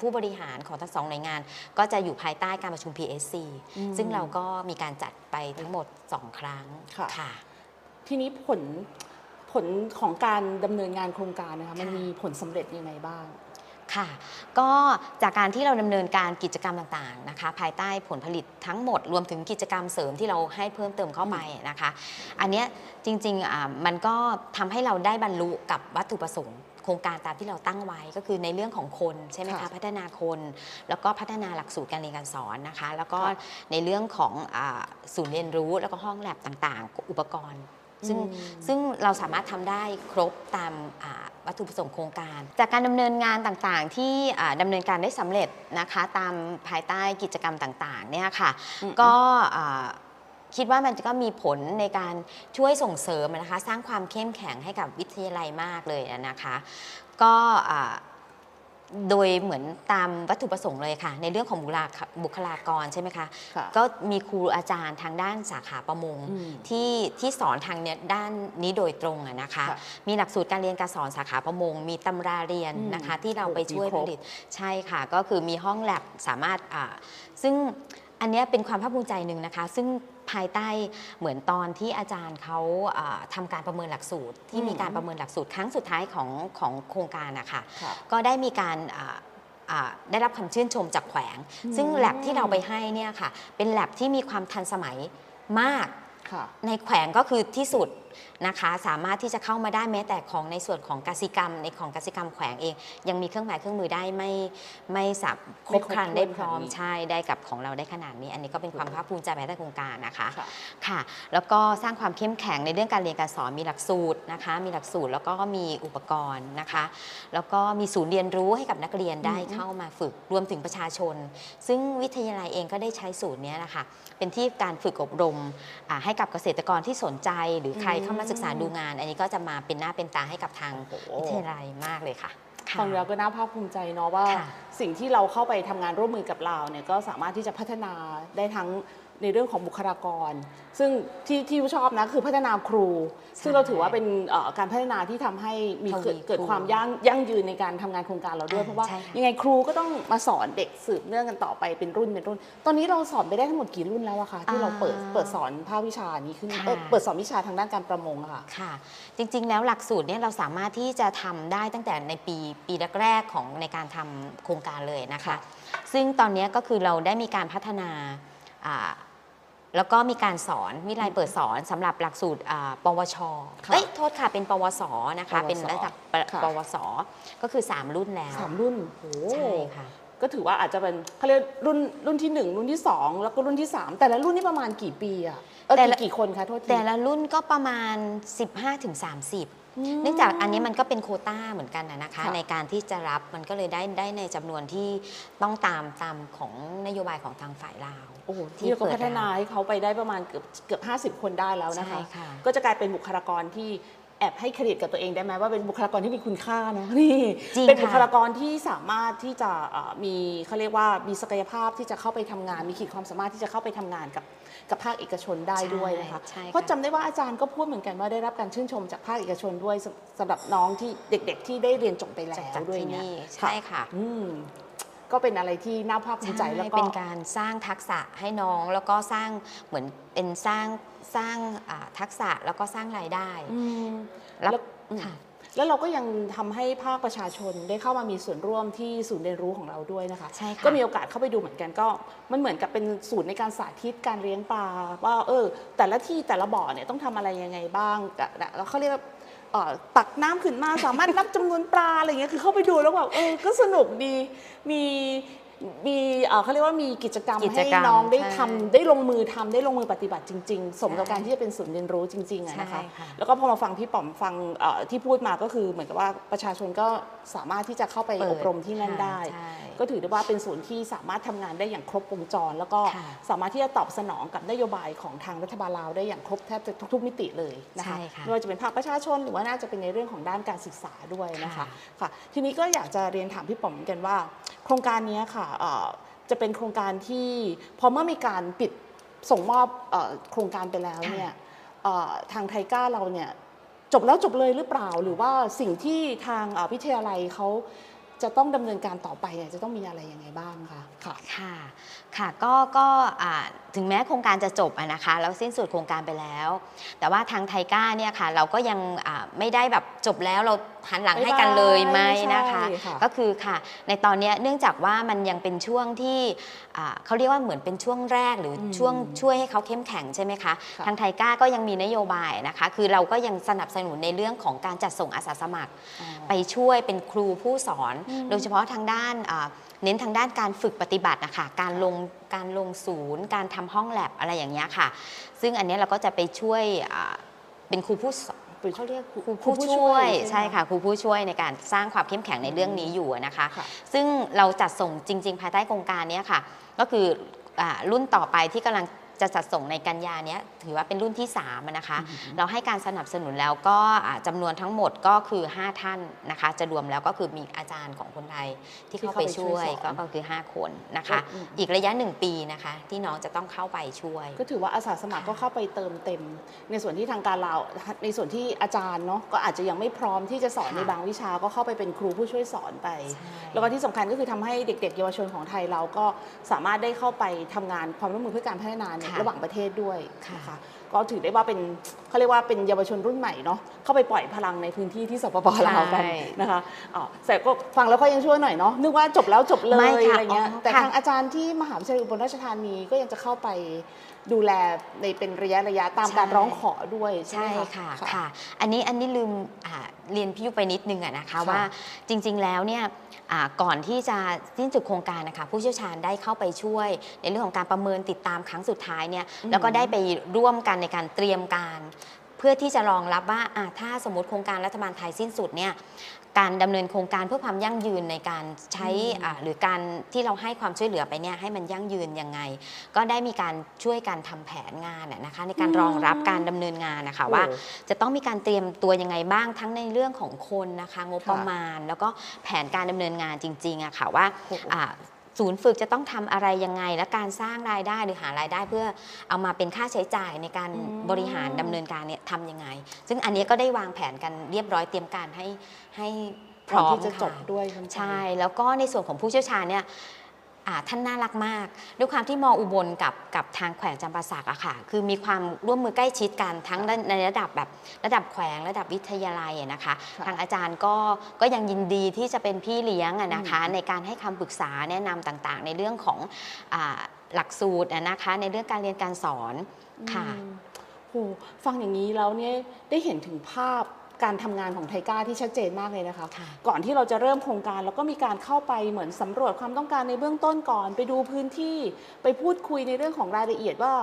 Speaker 2: ผู้บริหารของทั้งสองหน่วยงาน ก็จะอยู่ภายใต้การประชุม PSC
Speaker 1: อืม
Speaker 2: ซึ่งเราก็มีการจัดไปทั้งหมด 2 ครั้ง
Speaker 1: ค่ะ
Speaker 2: ค่ะ
Speaker 1: ทีนี้ผลผ ลของการดำเนินงานโครงการนะคะมัน
Speaker 2: ค่ะ
Speaker 1: มีผลสำเร็จยังไงบ้าง
Speaker 2: ค่ะก็จากการที่เราดำเนินการกิจกรรมต่างๆนะคะภายใต้ผลผลิตทั้งหมดรวมถึงกิจกรรมเสริมที่เราให้เพิ่มเติมเข้าไปนะคะอันเนี้ยจริงๆอ่ามันก็ทำให้เราได้บรรลุกับวัตถุประสงค์โครงการตามที่เราตั้งไว้ก็คือในเรื่องของคนใช่ไหมคะ
Speaker 1: ค่ะ
Speaker 2: พัฒนาคน แล้วก็พัฒนาหลักสูตรการเรียนการสอนนะคะ แล้วก็
Speaker 1: ค่ะ
Speaker 2: ในเรื่องของอาศูนย์เรียนรู้แล้วก็ห้องแลบต่างๆ อุปกรณ์ ซึ่ง
Speaker 1: อืม
Speaker 2: ซึ่งเราสามารถทำได้ครบตามอ่าวัตถุประสงค์โครงการ จากการดำเนินงานต่างๆ ที่อ่าดำเนินการได้สำเร็จนะคะตามภายใต้กิจกรรมต่างๆเนี่ยค่ะ
Speaker 1: อืม
Speaker 2: ก็อ่าคิดว่ามันก็มีผลในการช่วยส่งเสริมนะคะ สร้างความเข้มแข็งให้กับวิทยาลัยมากเลยนะคะ ก็อ่า โดยเหมือนตามวัตถุประสงค์เลยค่ะ ในเรื่องของบุคลาบุคลากรใช่ไหมคะ
Speaker 1: ค่ะ
Speaker 2: ก็มีครูอาจารย์ทางด้านสาขาประมง
Speaker 1: อืม
Speaker 2: ที่ที่สอนทางเนี้ยด้านนี้โดยตรงอะนะคะ
Speaker 1: ค่ะ
Speaker 2: มีหลักสูตรการเรียนการสอนสาขาประมง มีตำราเรียน
Speaker 1: อืม
Speaker 2: นะคะ ที่เราไปช่วย
Speaker 1: มีคร
Speaker 2: ผ
Speaker 1: บ
Speaker 2: ลิตใช่ค่ะ ก็คือมีห้องแลบสามารถอ่าซึ่งอันเนี้ยเป็นความภาคภูมิใจหนึ่งนะคะ ซึ่ง ภายใต้เหมือนตอนที่อาจารย์เขาอ่าทำการประเมินหลักสูตร ที่มีการประเมินหลักสูตรครั้งสุดท้ายของของโครงการนะคะ
Speaker 1: ค่ะ
Speaker 2: ก็ได้มีการอ่าอ่าได้รับคำชื่นชมจากแขวง
Speaker 1: อืม
Speaker 2: ซึ่งแลบที่เราไปให้เนี่ยค่ะ เป็นแลบที่มีความทันสมัยมาก
Speaker 1: ค่ะ
Speaker 2: ในแขวงก็คือที่สุด นะคะ สามารถที่จะเข้ามาได้แม้แต่ของในส่วนของกสิกรรม ในของกสิกรรมแขวงเอง ยังมีเครื่องหมายเครื่องมือได้ไม่ไม่สับครบครันได้พร้อม
Speaker 1: ไม่ครบถ้วนขนาดนี้
Speaker 2: ใช่ได้กับของเราได้ขนาดนี้ อันนี้ก็เป็นความภาคภูมิใจภายใต้โครงการนะคะ
Speaker 1: ค่ะ
Speaker 2: ค่ะ แล้วก็สร้างความเข้มแข็งในเรื่องการเรียนการสอนมีหลักสูตรนะคะ มีหลักสูตรแล้วก็มีอุปกรณ์นะคะ แล้วก็มีศูนย์เรียนรู้ให้กับนักเรียนได้
Speaker 1: อืม
Speaker 2: เข้ามาฝึกรวมถึงประชาชน ซึ่งวิทยาลัยเองก็ได้ใช้ศูนย์เนี้ยนะคะเป็นที่การฝึกอบรมอ่าให้กับเกษตรกรที่สนใจหรือใครเข้ามาศึกษาดูงาน อันนี้ก็จะมาเป็นหน้าเป็นตาให้กับทาง
Speaker 1: โอ้โห
Speaker 2: วิทยาลัยมากเลยค่ะค่ะ
Speaker 1: ฟังแล้วก็น่าภาคภูมิใจเนาะว่า
Speaker 2: ค่ะ
Speaker 1: สิ่งที่เราเข้าไปทำงานร่วมมือกับเราเนี่ยก็สามารถที่จะพัฒนาได้ทั้ง ในเรื่องของบุคลากร ซึ่งที่ที่ชอบนะคือพัฒนาครู ซึ่งเราถือว่าเป็นเอ่อการพัฒนาที่ทำให้มี
Speaker 2: ทวี
Speaker 1: เกิดเกิด
Speaker 2: ครู
Speaker 1: ความยั่งยั่งยืนในการทำงานโครงการเราด้วย
Speaker 2: อ่า
Speaker 1: เพราะว่า
Speaker 2: ใช่ค่ะ
Speaker 1: ยังไงครูก็ต้องมาสอนเด็กสืบเนื่องกันต่อไปเป็นรุ่นเป็นรุ่น ตอนนี้เราสอนไปได้ทั้งหมดกี่รุ่นแล้วอะคะที่เราเปิดเปิดสอนภาควิชานี้ขึ้น
Speaker 2: ค่ะ
Speaker 1: เอ่อเปิดสอนวิชาทางด้านการประมงอะค่ะ
Speaker 2: ค่ะ จริง ๆ แล้วหลักสูตรเนี่ยเราสามารถที่จะทำได้ตั้งแต่ในปีปีแรกๆของในการทำโครงการเลยนะคะ
Speaker 1: ค่ะ
Speaker 2: ซึ่งตอนนี้ก็คือเราได้มีการพัฒนาอ่า แล้วก็มีการสอนวิไลเปิดสอนสำหรับหลักสูตรอ่าปวช
Speaker 1: ค่ะ
Speaker 2: เอ้ยโทษค่ะเป็นปวสนะคะ
Speaker 1: ปวส
Speaker 2: เป็นระดับป
Speaker 1: ค่ะ
Speaker 2: ปวส ก็คือ 3 รุ่นแล้ว
Speaker 1: สามรุ่นโอ้
Speaker 2: ใช่ค่ะ
Speaker 1: ก็ถือว่าอาจจะเป็นเขาเรียกรุ่นรุ่นที่หนึ่งรุ่นที่สองแล้วก็รุ่นที่สามแต่ละรุ่นนี่ประมาณกี่ปีอะเออ
Speaker 2: แต่
Speaker 1: กี่
Speaker 2: ละ
Speaker 1: กี่คนคะโทษที
Speaker 2: แต่ละรุ่นก็ประมาณ 15-30
Speaker 1: ม
Speaker 2: เนื่องจากอันนี้มันก็เป็นโควต้าเหมือนกันนะนะคะ
Speaker 1: ค่ะ
Speaker 2: ในการที่จะรับมันก็เลยได้ได้ในจำนวนที่ต้องตามตามของนโยบายของทางฝ่ายลาว
Speaker 1: โอ้โห
Speaker 2: ที่
Speaker 1: ที่เราก็
Speaker 2: เปิด
Speaker 1: พัฒนาให้เขาไปได้ประมาณเกือบเกือบห้าสิบคนได้แล้วนะคะ
Speaker 2: ใช่ค่ะ
Speaker 1: ก็จะกลายเป็นบุคลากรที่แอบให้เครดิตกับตัวเองได้ไหมว่าเป็นบุคลากรที่มีคุณค่าเนอะนี่
Speaker 2: จริง
Speaker 1: เป็น
Speaker 2: ค่ะ
Speaker 1: บุคลากรที่สามารถที่จะเอ่อมีเขาเรียกว่ามีศักยภาพที่จะเข้าไปทำงาน มีขีดความสามารถที่จะเข้าไปทำงานกับกับภาคเอกชนได้ด้วยนะคะ
Speaker 2: ใช่
Speaker 1: เพราะจำได้ว่าอาจารย์ก็พูดเหมือนกันว่าได้รับการชื่นชมจากภาคเอกชนด้วยสำสำหรับน้องที่เด็ก ๆ ที่ได้เรียนจบไปแล้
Speaker 2: จาก
Speaker 1: ว
Speaker 2: จาก
Speaker 1: ด้วย
Speaker 2: ที่
Speaker 1: เนี่ย
Speaker 2: นี่ใช่ค่ะ
Speaker 1: อืม ก็เป็นอะไรที่น่าภาคภูมิใจ
Speaker 2: ใช่
Speaker 1: แล้วก็
Speaker 2: เป็นการสร้างทักษะให้น้องแล้วก็สร้างเหมือนเป็นสร้างสร้างอ่าทักษะแล้วก็สร้างรายได้
Speaker 1: อืม
Speaker 2: แล้ว
Speaker 1: แล้วอืม
Speaker 2: ค่ะ
Speaker 1: แล้วเราก็ยังทำให้ภาคประชาชนได้เข้ามามีส่วนร่วมที่ศูนย์เรียนรู้ของเราด้วยนะคะ
Speaker 2: ใช่ค่ะ
Speaker 1: ก็มีโอกาสเข้าไปดูเหมือนกันก็ มันเหมือนกับเป็นศูนย์ในการสาธิตการเลี้ยงปลาว่าเออ แต่ละที่แต่ละบ่อเนี่ยต้องทำอะไรยังไงบ้างแต่แต่แล้วเขาเรียกว่าเอ่อ ตักน้ำขึ้นมาสามารถนับจำนวนปลาอะไรเงี้ยคือเข้าไปดูแล้วแบบเออก็สนุกดีมี มีเอ่อเขาเรียกว่ามีกิจกรรม
Speaker 2: กิจ
Speaker 1: ให้
Speaker 2: กรรม
Speaker 1: น้องได้
Speaker 2: ใช่
Speaker 1: ทำได้ลงมือทำได้ลงมือปฏิบัติจริง ๆ สมกับ
Speaker 2: ใช่
Speaker 1: การที่จะเป็นศูนย์เรียนรู้จริงๆอะนะคะ
Speaker 2: ใช่ค่ะ
Speaker 1: แล้วก็พอมาฟังพี่ป๋อมฟังเอ่อที่พูดมาก็คือเหมือนกับว่าประชาชนก็สามารถที่จะเข้าไป
Speaker 2: เปิด
Speaker 1: อบรมที่นั่น
Speaker 2: ค่ะ
Speaker 1: ได้
Speaker 2: ใช่
Speaker 1: ก็ถือได้ว่าเป็นศูนย์ที่สามารถทำงานได้อย่างครบวงจร แล้วก็
Speaker 2: ค่ะ
Speaker 1: สามารถที่จะตอบสนองกับนโยบายของทางรัฐบาลลาวได้อย่างครบแทบจะทุกๆมิติเลยนะคะ
Speaker 2: ใช่ค่ะ
Speaker 1: ไม่ว่าจะเป็นภาคประชาชนหรือว่าน่าจะเป็นในเรื่องของด้านการศึกษาด้วยนะคะ
Speaker 2: ค่ะ
Speaker 1: ค่ะทีนี้ก็อยากจะเรียนถามพี่ป๋อมเหมือนกันว่า โครงการนี้ค่ะเอ่อจะเป็นโครงการที่พอเมื่อมีการปิดส่งมอบเอ่อโครงการไปแล้วเนี่ยเอ่อทางไทก้าเราเนี่ยจบแล้วจบเลยหรือเปล่า หรือว่าสิ่งที่ทางเอ่อวิทยาลัยเขาจะต้องดำเนินการต่อไปเนี่ยจะต้องมีอะไรยังไงบ้างคะค่ะ
Speaker 2: ค่ะ ค่ะก็ก็อ่าถึงแม้โครงการจะจบอะนะคะแล้วสิ้นสุดโครงการไปแล้ว แต่ว่าทางไทก้าเนี่ยค่ะเราก็ยังอ่าไม่ได้แบบจบแล้วเราหันหลังให้กันเลย
Speaker 1: บ๊ายบาย
Speaker 2: ไหม
Speaker 1: ไม่ใช่
Speaker 2: นะคะ
Speaker 1: ค่ะ
Speaker 2: ก็คือค่ะ ในตอนเนี้ยเนื่องจากว่ามันยังเป็นช่วงที่อ่าเขาเรียกว่าเหมือนเป็นช่วงแรกหรืออ
Speaker 1: ม
Speaker 2: ช่วงช่วยให้เขาเข้มแข็งใช่ไหมคะ
Speaker 1: ค่ะ
Speaker 2: ทางไทก้าก็ยังมีนโยบายนะคะ คือเราก็ยังสนับสนุนในเรื่องของการจัดส่งอาสาสมัคร ไปช่วยเป็นครูผู้สอน
Speaker 1: อืม
Speaker 2: โดยเฉพาะทางด้านอ่า เน้นทางด้านการฝึกปฏิบัตินะคะการลงการลงศูนย์ การทำห้องแลบอะไรอย่างเงี้ยค่ะ ซึ่งอันเนี้ยเราก็จะไปช่วยอ่าเป็นครูผู้สอน
Speaker 1: เขาเรียกครู
Speaker 2: ครูผู้ช่วย
Speaker 1: ไหม
Speaker 2: ใช่ค่ะครูผู้ช่วยในการสร้างความเข้มแข็งในเรื่องนี้อยู่นะคะ
Speaker 1: ค่ะ
Speaker 2: ซึ่งเราจัดส่งจริง ๆ ภายใต้โครงการเนี้ยค่ะ ก็คืออารุ่นต่อไปที่กำลัง จะจัดส่งในกันยาเนี้ยถือว่าเป็นรุ่นที่3อะนะคะ เราให้การสนับสนุนแล้วก็อ่าจำานวนทั้งหมดก็คือ 5 ท่านนะคะ จะรวมแล้วก็คือมีอาจารย์ของคนไทยที่เข้าไปช่วย
Speaker 1: ที่เข้าไปช่วยสอน
Speaker 2: ก็ก็คือ 5 คนนะคะ
Speaker 1: อืม
Speaker 2: อีกระยะ 1 ปีนะคะ ที่น้องจะต้องเข้าไปช่วย
Speaker 1: ก็ถือว่าอาสาสมัครก็เข้าไปเติมเต็ม ในส่วนที่ทางการเราในส่วนที่อาจารย์เนาะก็อาจจะยังไม่พร้อมที่จะสอน
Speaker 2: ค่ะ
Speaker 1: ในบางวิชาก็เข้าไปเป็นครูผู้ช่วยสอนไป
Speaker 2: ใช่
Speaker 1: แล้วก็ที่สำคัญก็คือทำให้เด็ก ๆ เยาวชนของไทยเราก็สามารถได้เข้าไปทำงานความร่วมมือเพื่อการพัฒนาใน
Speaker 2: ค่ะ
Speaker 1: ระหว่างประเทศด้วย
Speaker 2: ค่ะ
Speaker 1: นะคะ ก็ถือได้ว่าเป็นเขาเรียกว่าเป็นเยาวชนรุ่นใหม่เนาะเข้าไปปล่อยพลังในพื้นที่ที่สปปลาวกัน
Speaker 2: ใช่
Speaker 1: นะคะอ๋อแต่ก็ฟังแล้วก็ยังช่วยหน่อยเนาะนึกว่าจบแล้วจบเล
Speaker 2: ไม่
Speaker 1: ย
Speaker 2: ค่ะ
Speaker 1: อะไรเงี้ย
Speaker 2: อ๋อ
Speaker 1: แต่
Speaker 2: ค่ะ
Speaker 1: ทางอาจารย์ที่มหาวิทยาลัยอุบลราชธานีก็ยังจะเข้าไปดูแลในเป็นระยะระยะตาม
Speaker 2: ใช่
Speaker 1: การร้องขอด้วยใช่
Speaker 2: ใช่
Speaker 1: ไหม
Speaker 2: ค่ะ
Speaker 1: คะ
Speaker 2: ค่ะ อันนี้อันนี้ลืมอ่าเรียนพี่ยุไปนิดนึงอะนะคะ
Speaker 1: ค่ะ
Speaker 2: ว่าจริง ๆแล้วเนี่ยอ่าก่อนที่จะสิ้นสุดโครงการนะคะผู้เชี่ยวชาญได้เข้าไปช่วย ในเรื่องของการประเมินติดตามครั้งสุดท้ายเนี่ย
Speaker 1: อืม
Speaker 2: แล้วก็ได้ไปร่วมกันในการเตรียมการ เพื่อที่จะรองรับว่าอ่าถ้าสมมติโครงการรัฐบาลไทยสิ้นสุดเนี่ยการดำเนินโครงการเพื่อความยั่งยืนในการใช้
Speaker 1: อืม
Speaker 2: อ่าหรือการที่เราให้ความช่วยเหลือไปเนี่ยให้มันยั่งยืนยังไง ก็ได้มีการช่วยกันทำแผนงานอะนะคะในการรองรับการดำเนินงานนะคะว่า
Speaker 1: โอ้
Speaker 2: จะต้องมีการเตรียมตัวยังไงบ้างทั้งในเรื่องของคนนะคะงบประมาณ แล้วก็แผนการดำเนินงานจริงๆอะค่ะว่า
Speaker 1: โอ้โห
Speaker 2: อ่า ศูนย์ฝึกจะต้องทำอะไรยังไง และการสร้างรายได้หรือหารายได้เพื่อเอามาเป็นค่าใช้จ่ายในการ
Speaker 1: อืม
Speaker 2: บริหารดำเนินการเนี่ยทำยังไง ซึ่งอันนี้ก็ได้วางแผนกันเรียบร้อยเตรียมการให้ให้พ
Speaker 1: พร้
Speaker 2: ร้
Speaker 1: อ
Speaker 2: อ
Speaker 1: ม
Speaker 2: ม
Speaker 1: ที่จะจบ
Speaker 2: ค่
Speaker 1: ด้วยคุณ
Speaker 2: ใช่ แล้วก็ในส่วนของผู้เชี่ยวชาญเนี่ยอ่า ท่านน่ารักมาก ด้วยความที่มออุบลกับกับทางแขวงจำปาสักอะค่ะ คือมีความร่วมมือใกล้ชิดกันทั้งในในระดับแบบระดับแขวงระดับวิทยาลัยอะนะคะ ทางอาจารย์ก็ก็ยังยินดีที่จะเป็นพี่เลี้ยงอะนะคะ ในการให้คำปรึกษาแนะนำต่างๆ ในเรื่องของอาหลักสูตรอะนะคะในเรื่องการเรียนการสอนค่ะ
Speaker 1: อืมโหฟังอย่างนี้แล้วเนี่ยได้เห็นถึงภาพ การทำงานของไทก้าที่ชัดเจนมากเลยนะคะ
Speaker 2: ค่ะ
Speaker 1: ก่อนที่เราจะเริ่มโครงการเราก็มีการเข้าไปเหมือนสำรวจความต้องการในเบื้องต้นก่อน ไปดูพื้นที่ไปพูดคุยในเรื่องของรายละเอียดว่า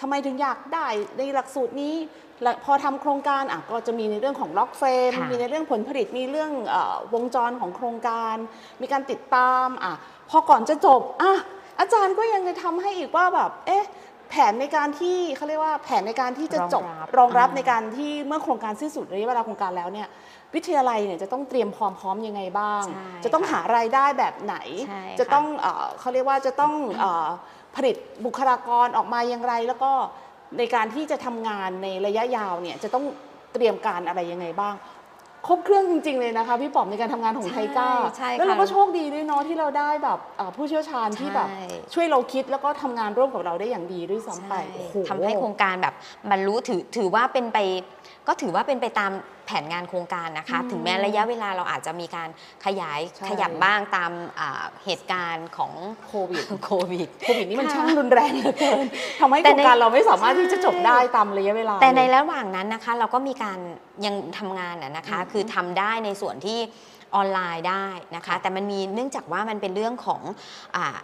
Speaker 1: ทำไมถึงอยากได้ในหลักสูตรนี้และพอทำโครงการอะก็จะมีในเรื่องของล็อกเฟรม
Speaker 2: ค่ะ
Speaker 1: มีในเรื่องผลผลิตมีเรื่องเออวงจรของโครงการ มีการติดตามอะพอก่อนจะจบอะอาจารย์ก็ยังจะทำให้อีกว่าแบบเอ๊ะ แผนในการที่เขาเรียกว่าแผนในการที่จะจบ
Speaker 2: รองรับ
Speaker 1: รองรับ
Speaker 2: อ่า
Speaker 1: ในการที่เมื่อโครงการสิ้นสุดระยะเวลาโครงการแล้วเนี่ยวิทยาลัยเนี่ยจะต้องเตรียมความพร้อมยังไงบ้าง
Speaker 2: ใช่
Speaker 1: จะต้อง
Speaker 2: ค่ะ
Speaker 1: หารายได้แบบไหน
Speaker 2: ใช่
Speaker 1: จะ
Speaker 2: ค่ะ
Speaker 1: ต้องเอ่อเขาเรียกว่าจะต้องเอ่อผลิตบุคลากรออกมาอย่างไร แล้วก็ในการที่จะทำงานในระยะยาวเนี่ยจะต้องเตรียมการอะไรยังไงบ้าง ครบเครื่องจริง ๆ เลยนะคะ พี่ป๋อมในการทำงานของไทก้า
Speaker 2: ใช่
Speaker 1: แล้วเรา
Speaker 2: ค่ะ
Speaker 1: ก็โชคดีด้วยเนาะที่เราได้แบบเอ่อผู้เชี่ยวชาญที่แบบ
Speaker 2: ใช่
Speaker 1: ช่วยเราคิดแล้วก็ทำงานร่วมกับเราได้อย่างดีด้วยซ้ำไป
Speaker 2: ใช่
Speaker 1: โอ้โห
Speaker 2: ทำให้โครงการแบบบรรลุถือถือว่าเป็นไป ก็ถือว่าเป็นไปตาม แผนงานโครงการนะคะ
Speaker 1: อืม
Speaker 2: ถึงแม้ระยะเวลาเราอาจจะมีการขยาย
Speaker 1: ใช่
Speaker 2: ขยับบ้างตามอ่าเหตุการณ์ของ
Speaker 1: โควิด
Speaker 2: โควิด
Speaker 1: โควิดนี่มัน
Speaker 2: ค่ะ
Speaker 1: ช่างรุนแรงเหลือเกินทำให้
Speaker 2: แต่
Speaker 1: โครง
Speaker 2: ใน
Speaker 1: การเราไม่สามารถที่จะ
Speaker 2: ใช่
Speaker 1: จบได้ตามระยะเวลา
Speaker 2: แต่ใน
Speaker 1: เลย
Speaker 2: ระหว่างนั้นนะคะเราก็มีการยังทำงานอะนะคะ
Speaker 1: อืม
Speaker 2: คือทำได้ในส่วนที่ออนไลน์ได้นะคะ
Speaker 1: ค่ะ
Speaker 2: แต่มันมีเนื่องจากว่ามันเป็นเรื่องของอา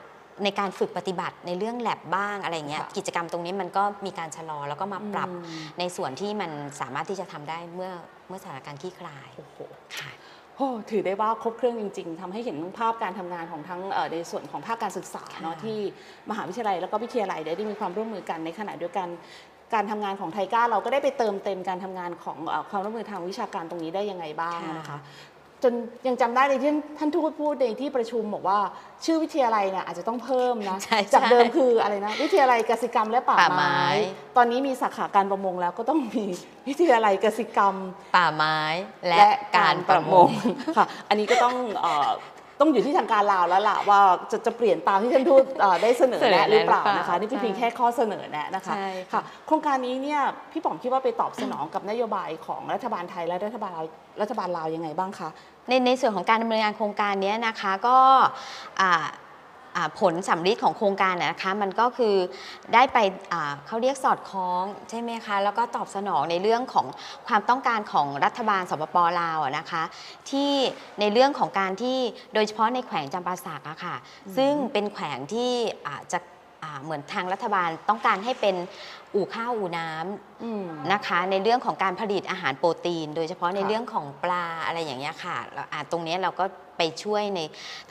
Speaker 2: ในการฝึกปฏิบัติในเรื่องแลบบ้างอะไรเงี้ย
Speaker 1: ค่ะ
Speaker 2: กิจกรรมตรงนี้มันก็มีการชะลอแล้วก็มาปรับ
Speaker 1: อืม
Speaker 2: ในส่วนที่มันสามารถที่จะทำได้เมื่อเมื่อสถานการณ์คลี่คลาย
Speaker 1: โอ้โห
Speaker 2: ค่ะ
Speaker 1: โอ้ถือได้ว่าครบเครื่องจริง ๆทำให้เห็นภาพการทำงานของทั้งเอ่อในส่วนของภาคการศึกษา
Speaker 2: ค่ะ
Speaker 1: เนาะที่มหาวิทยาลัยแล้วก็วิทยาลัยได้มีความร่วมมือกันในขณะเดียวกันการทำงานของไทก้าเราก็ได้ไปเติมเต็มการทำงานของเอ่อความร่วมมือทางวิชาการตรงนี้ได้ยังไงบ้าง
Speaker 2: ค่ะ
Speaker 1: นะคะ จนยังจำได้เลยที่ท่านทูตพูดในที่ประชุมบอกว่า ชื่อวิทยาลัยเนี่ยอาจจะต้องเพิ่มนะ
Speaker 2: ใช่
Speaker 1: จาก
Speaker 2: ใช่
Speaker 1: เดิมคืออะไรนะ วิทยาลัยกสิกรรมและป่า
Speaker 2: ป่าไม้
Speaker 1: ไม้ ตอนนี้มีสาขาการประมงแล้วก็ต้องมีวิทยาลัยกสิกรรม
Speaker 2: ป่าไม้และ
Speaker 1: และ
Speaker 2: กา
Speaker 1: การร
Speaker 2: ป
Speaker 1: ประระ
Speaker 2: ม
Speaker 1: ม
Speaker 2: ง
Speaker 1: งค่ะอันนี้ก็ต้องเอ่อต้องอยู่ที่ทางการลาวแล้วล่ะว่าจะจะเปลี่ยนตามที่ท่านทูตเอ่อได้เสนอแนะหรือเปล่านะคะนี่เป็นเพียงแค่ข้อเสนอแนะนะคะ
Speaker 2: ใช่
Speaker 1: ค่ะโครงการนี้เนี่ยพี่ป๋อมคิดว่าไปตอบสนองกับนโยบายของรัฐบาลไทยและรัฐบาลลาวรัฐบาลลาวยังไงบ้างคะ
Speaker 2: ในในส่วนของการดำเนินงานโครงการเนี้ยนะคะก็อ่าอ่าผลสำลิดของโครงการน่ะนะคะมันก็คือได้ไปอ่าเขาเรียกสอดคล้องใช่ไหมคะแล้วก็ตอบสนองในเรื่องของความต้องการของรัฐบาลสปปลาวอะนะคะที่ในเรื่องของการที่โดยเฉพาะในแขวงจำปาสักอะค่ะซึ่งเป็นแขวงที่อ่าจะอ่า เหมือนทางรัฐบาลต้องการให้เป็นอู่ข้าวอู่น้ำ
Speaker 1: อืม
Speaker 2: นะคะ ในเรื่องของการผลิตอาหารโปรตีน โดยเฉพาะใน
Speaker 1: ค่ะ
Speaker 2: เรื่องของปลาอะไรอย่างเงี้ยค่ะแล้วอ่าตรงเนี้ยเราก็ไปช่วยใน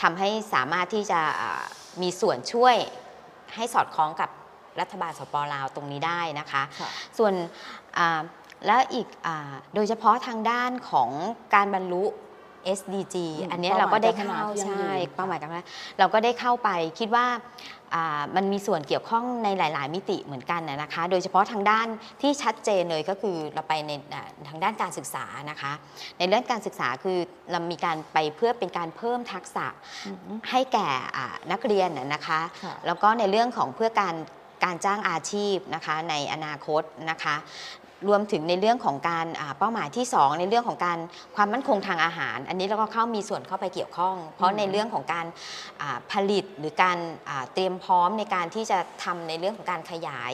Speaker 2: ทำให้สามารถที่จะอ่ามีส่วนช่วยให้สอดคล้องกับรัฐบาลสปลาวตรงนี้ได้นะคะ
Speaker 1: ค่ะ
Speaker 2: ส่วนอ่าและอีกอาโดยเฉพาะทางด้านของการบรรลุ SDG
Speaker 1: อืม
Speaker 2: อันเนี้ยเราก็ได้เข้า
Speaker 1: เป้าหมายการพัฒนาที่ยั่งยืน
Speaker 2: ใช่
Speaker 1: ค่ะ
Speaker 2: เป้าหมายการพัฒนาเราก็ได้เข้าไปคิดว่าอ่ามันมีส่วนเกี่ยวข้องในหลาย ๆ มิติเหมือนกันนะนะคะ โดยเฉพาะทางด้านที่ชัดเจนเลยก็คือเราไปในอ่าทางด้านการศึกษานะคะ ในเรื่องการศึกษาคือเรามีการไปเพื่อเป็นการเพิ่มทักษะ
Speaker 1: อืม
Speaker 2: ให้แก่อ่านักเรียนนะนะคะ
Speaker 1: ค่ะ
Speaker 2: แล้วก็ในเรื่องของเพื่อการการจ้างอาชีพนะคะในอนาคตนะคะ รวมถึงในเรื่องของการอ่าเป้าหมายที่ 2 ในเรื่องของการความมั่นคงทางอาหาร อันนี้เราก็เข้ามีส่วนเข้าไปเกี่ยวข้อง เพราะในเรื่องของการอ่าผลิตหรือการอ่าเตรียมพร้อมในการที่จะทำในเรื่องของการขยาย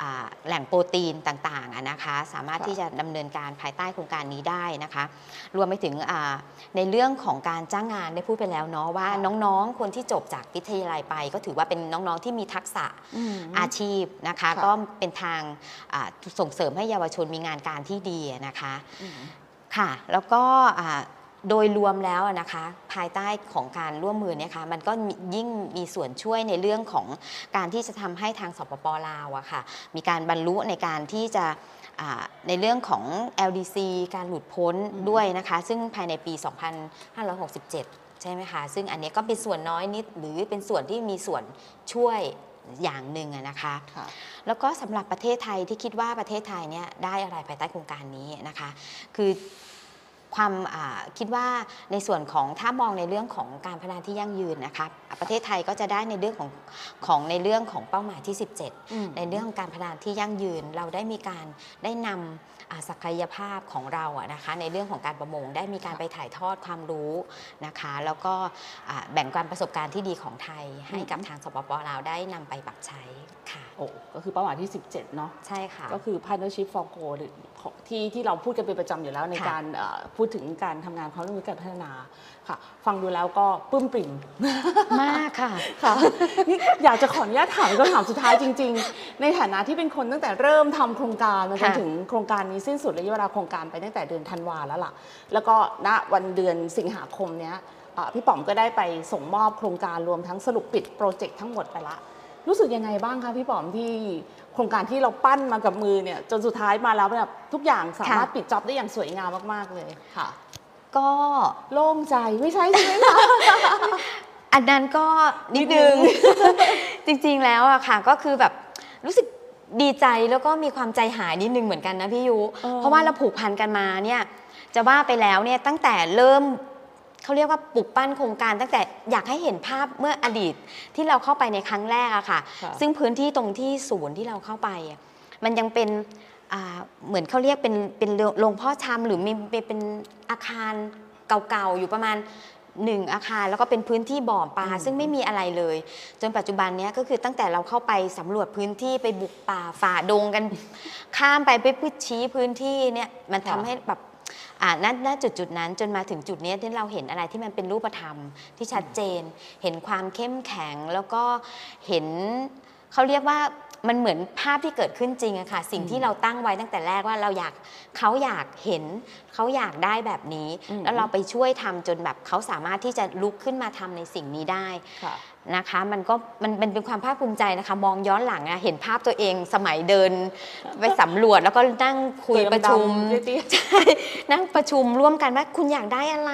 Speaker 2: อ่าแหล่งโปรตีนต่างๆอะนะคะ สามารถ
Speaker 1: ค่ะ
Speaker 2: ที่จะดำเนินการภายใต้โครงการนี้ได้นะคะ รวมไปถึงอ่าในเรื่องของการจ้างงานได้พูดไปแล้วเนาะว่า
Speaker 1: ค่ะ
Speaker 2: น้องๆ คนที่จบจากวิทยาลัยไป ก็ถือว่าเป็นน้องๆที่มีทักษะ
Speaker 1: อืม
Speaker 2: อาชีพนะคะ
Speaker 1: ค่ะ
Speaker 2: ก็เป็นทางอ่าส่งเสริมให้เยาวชนมีงานการที่ดีนะคะ
Speaker 1: อืม
Speaker 2: ค่ะ แล้วก็อ่าโดยรวมแล้วอะนะคะภายใต้ของการร่วมมือเนี่ยค่ะมันก็มียิ่งมีส่วนช่วยในเรื่องของการที่จะทำให้ทางสปปลาวอะค่ะมีการบรรลุในการที่จะอ่าในเรื่องของ LDC การหลุดพ้น
Speaker 1: อืม
Speaker 2: ด้วยนะคะ ซึ่งภายในปี 2567 ใช่ไหมคะ ซึ่งอันเนี้ยก็เป็นส่วนน้อยนิดหรือเป็นส่วนที่มีส่วนช่วย อย่างหนึ่งอะนะคะ
Speaker 1: ค่ะ
Speaker 2: แล้วก็สำหรับประเทศไทยที่คิดว่าประเทศไทยเนี่ยได้อะไรภายใต้โครงการนี้นะคะคือความอ่าคิดว่าในส่วนของถ้ามองในเรื่องของการพัฒนาที่ยั่งยืนนะคะประเทศไทยก็จะได้ในเรื่องของของในเรื่องของเป้าหมายที่ 17
Speaker 1: อืม
Speaker 2: ในเรื่องของการพัฒนาที่ยั่งยืน เราได้มีการได้นำอ่า ศักยภาพของเราอะนะคะในเรื่องของการประมงได้มีการไปถ่ายทอดความรู้นะคะ แล้วก็อ่าแบ่งปันประสบการณ์ที่ดีของไทย ให้กับทางสปปลาวได้นำไปปรับใช้ค่ะ
Speaker 1: โอ้ก็คือเป้าหมายที่ 17 เนาะ
Speaker 2: ใช่ค่ะ
Speaker 1: ก็คือ partnership for goal หรือของ ที่ที่เราพูดกันเป็นประจำอยู่แล้วใน
Speaker 2: ค่ะ
Speaker 1: การเอ่อพูดถึงการทำงานความร่วมมือการพัฒนาค่ะ ฟังดูแล้วก็ปลื้มปริ่ม
Speaker 2: มากค่ะ
Speaker 1: ค่ะนี่อยากจะขออนุญาตถามคำถามสุดท้ายจริง ๆ ในฐานะที่เป็นคนตั้งแต่เริ่มทำโครงการมาจน
Speaker 2: ค่ะ
Speaker 1: ถึงโครงการนี้สิ้นสุดระยะเวลาโครงการไปตั้งแต่เดือนธันวาแล้วล่ะ แล้วก็ณวันเดือนสิงหาคมเนี้ยเอ่อพี่ป๋อมก็ได้ไปส่งมอบโครงการรวมทั้งสรุปปิดโปรเจกต์ทั้งหมดไปละ รู้สึกยังไงบ้างคะพี่ป๋อมที่ โครงการที่เราปั้นมากับมือเนี่ยจนสุดท้ายมาแล้วแบบทุกอย่างสามารถปิดจ็อบได้อย่างสวยงามมาก ๆ เลยค่ะ
Speaker 2: ก็
Speaker 1: โล่งใจไม่ใช่ใช่ไหมคะ
Speaker 2: อันนั้นก็นิดนึง จริงๆแล้วอะค่ะก็คือแบบรู้สึกดีใจแล้วก็มีความใจหายนิดนึงเหมือนกันนะพี่ยุ
Speaker 1: เออ
Speaker 2: เพราะว่าเราผูกพันกันมาเนี่ยจะว่าไปแล้วเนี่ยตั้งแต่เริ่ม เขาเรียกว่าปลุกปั้นโครงการ ตั้งแต่อยากให้เห็นภาพเมื่ออดีตที่เราเข้าไปในครั้งแรกอะค่ะ
Speaker 1: ค่ะ
Speaker 2: ซึ่งพื้นที่ตรงที่ศูนย์ที่เราเข้าไปอะมันยังเป็นอ่าเหมือนเขาเรียกเป็นเป็นโรงพ่อชำหรือมีเป็นเป็นอาคารเก่าๆอยู่ประมาณหนึ่งอาคารแล้วก็เป็นพื้นที่บ่อปลา
Speaker 1: อืม
Speaker 2: ซึ่งไม่มีอะไรเลย จนปัจจุบันเนี้ยก็คือตั้งแต่เราเข้าไปสำรวจพื้นที่ไปบุกป่าฝ่าดงกัน ข้ามไปไปพืชชี้พื้นที่เนี่ยมันทำ
Speaker 1: ค่ะ
Speaker 2: ให้แบบ อ่าณณจุดจุดๆนั้นจนมาถึงจุดเนี้ยที่เราเห็นอะไรที่มันเป็นรูปธรรมที่ชัดเจน เห็นความเข้มแข็งแล้วก็เห็นเขาเรียกว่ามันเหมือนภาพที่เกิดขึ้นจริงอะค่ะ สิ่งที่เราตั้งไว้ตั้งแต่แรกว่าเราอยากเขาอยากเห็นเขาอยากได้แบบนี้
Speaker 1: อืม
Speaker 2: แล้วเราไปช่วยทำจนแบบเขาสามารถที่จะลุกขึ้นมาทำในสิ่งนี้ได้
Speaker 1: ค่ะ
Speaker 2: นะคะมันก็มันมันเป็นความภาคภูมิใจนะคะมองย้อนหลังอะเห็นภาพตัวเองสมัยเดินไปสำรวจแล้วก็นั่งคุย
Speaker 1: ตัวดำๆ
Speaker 2: ประชุม
Speaker 1: เตี้ย
Speaker 2: ใช่นั่งประชุมร่วมกันว่าคุณอยากได้อะไร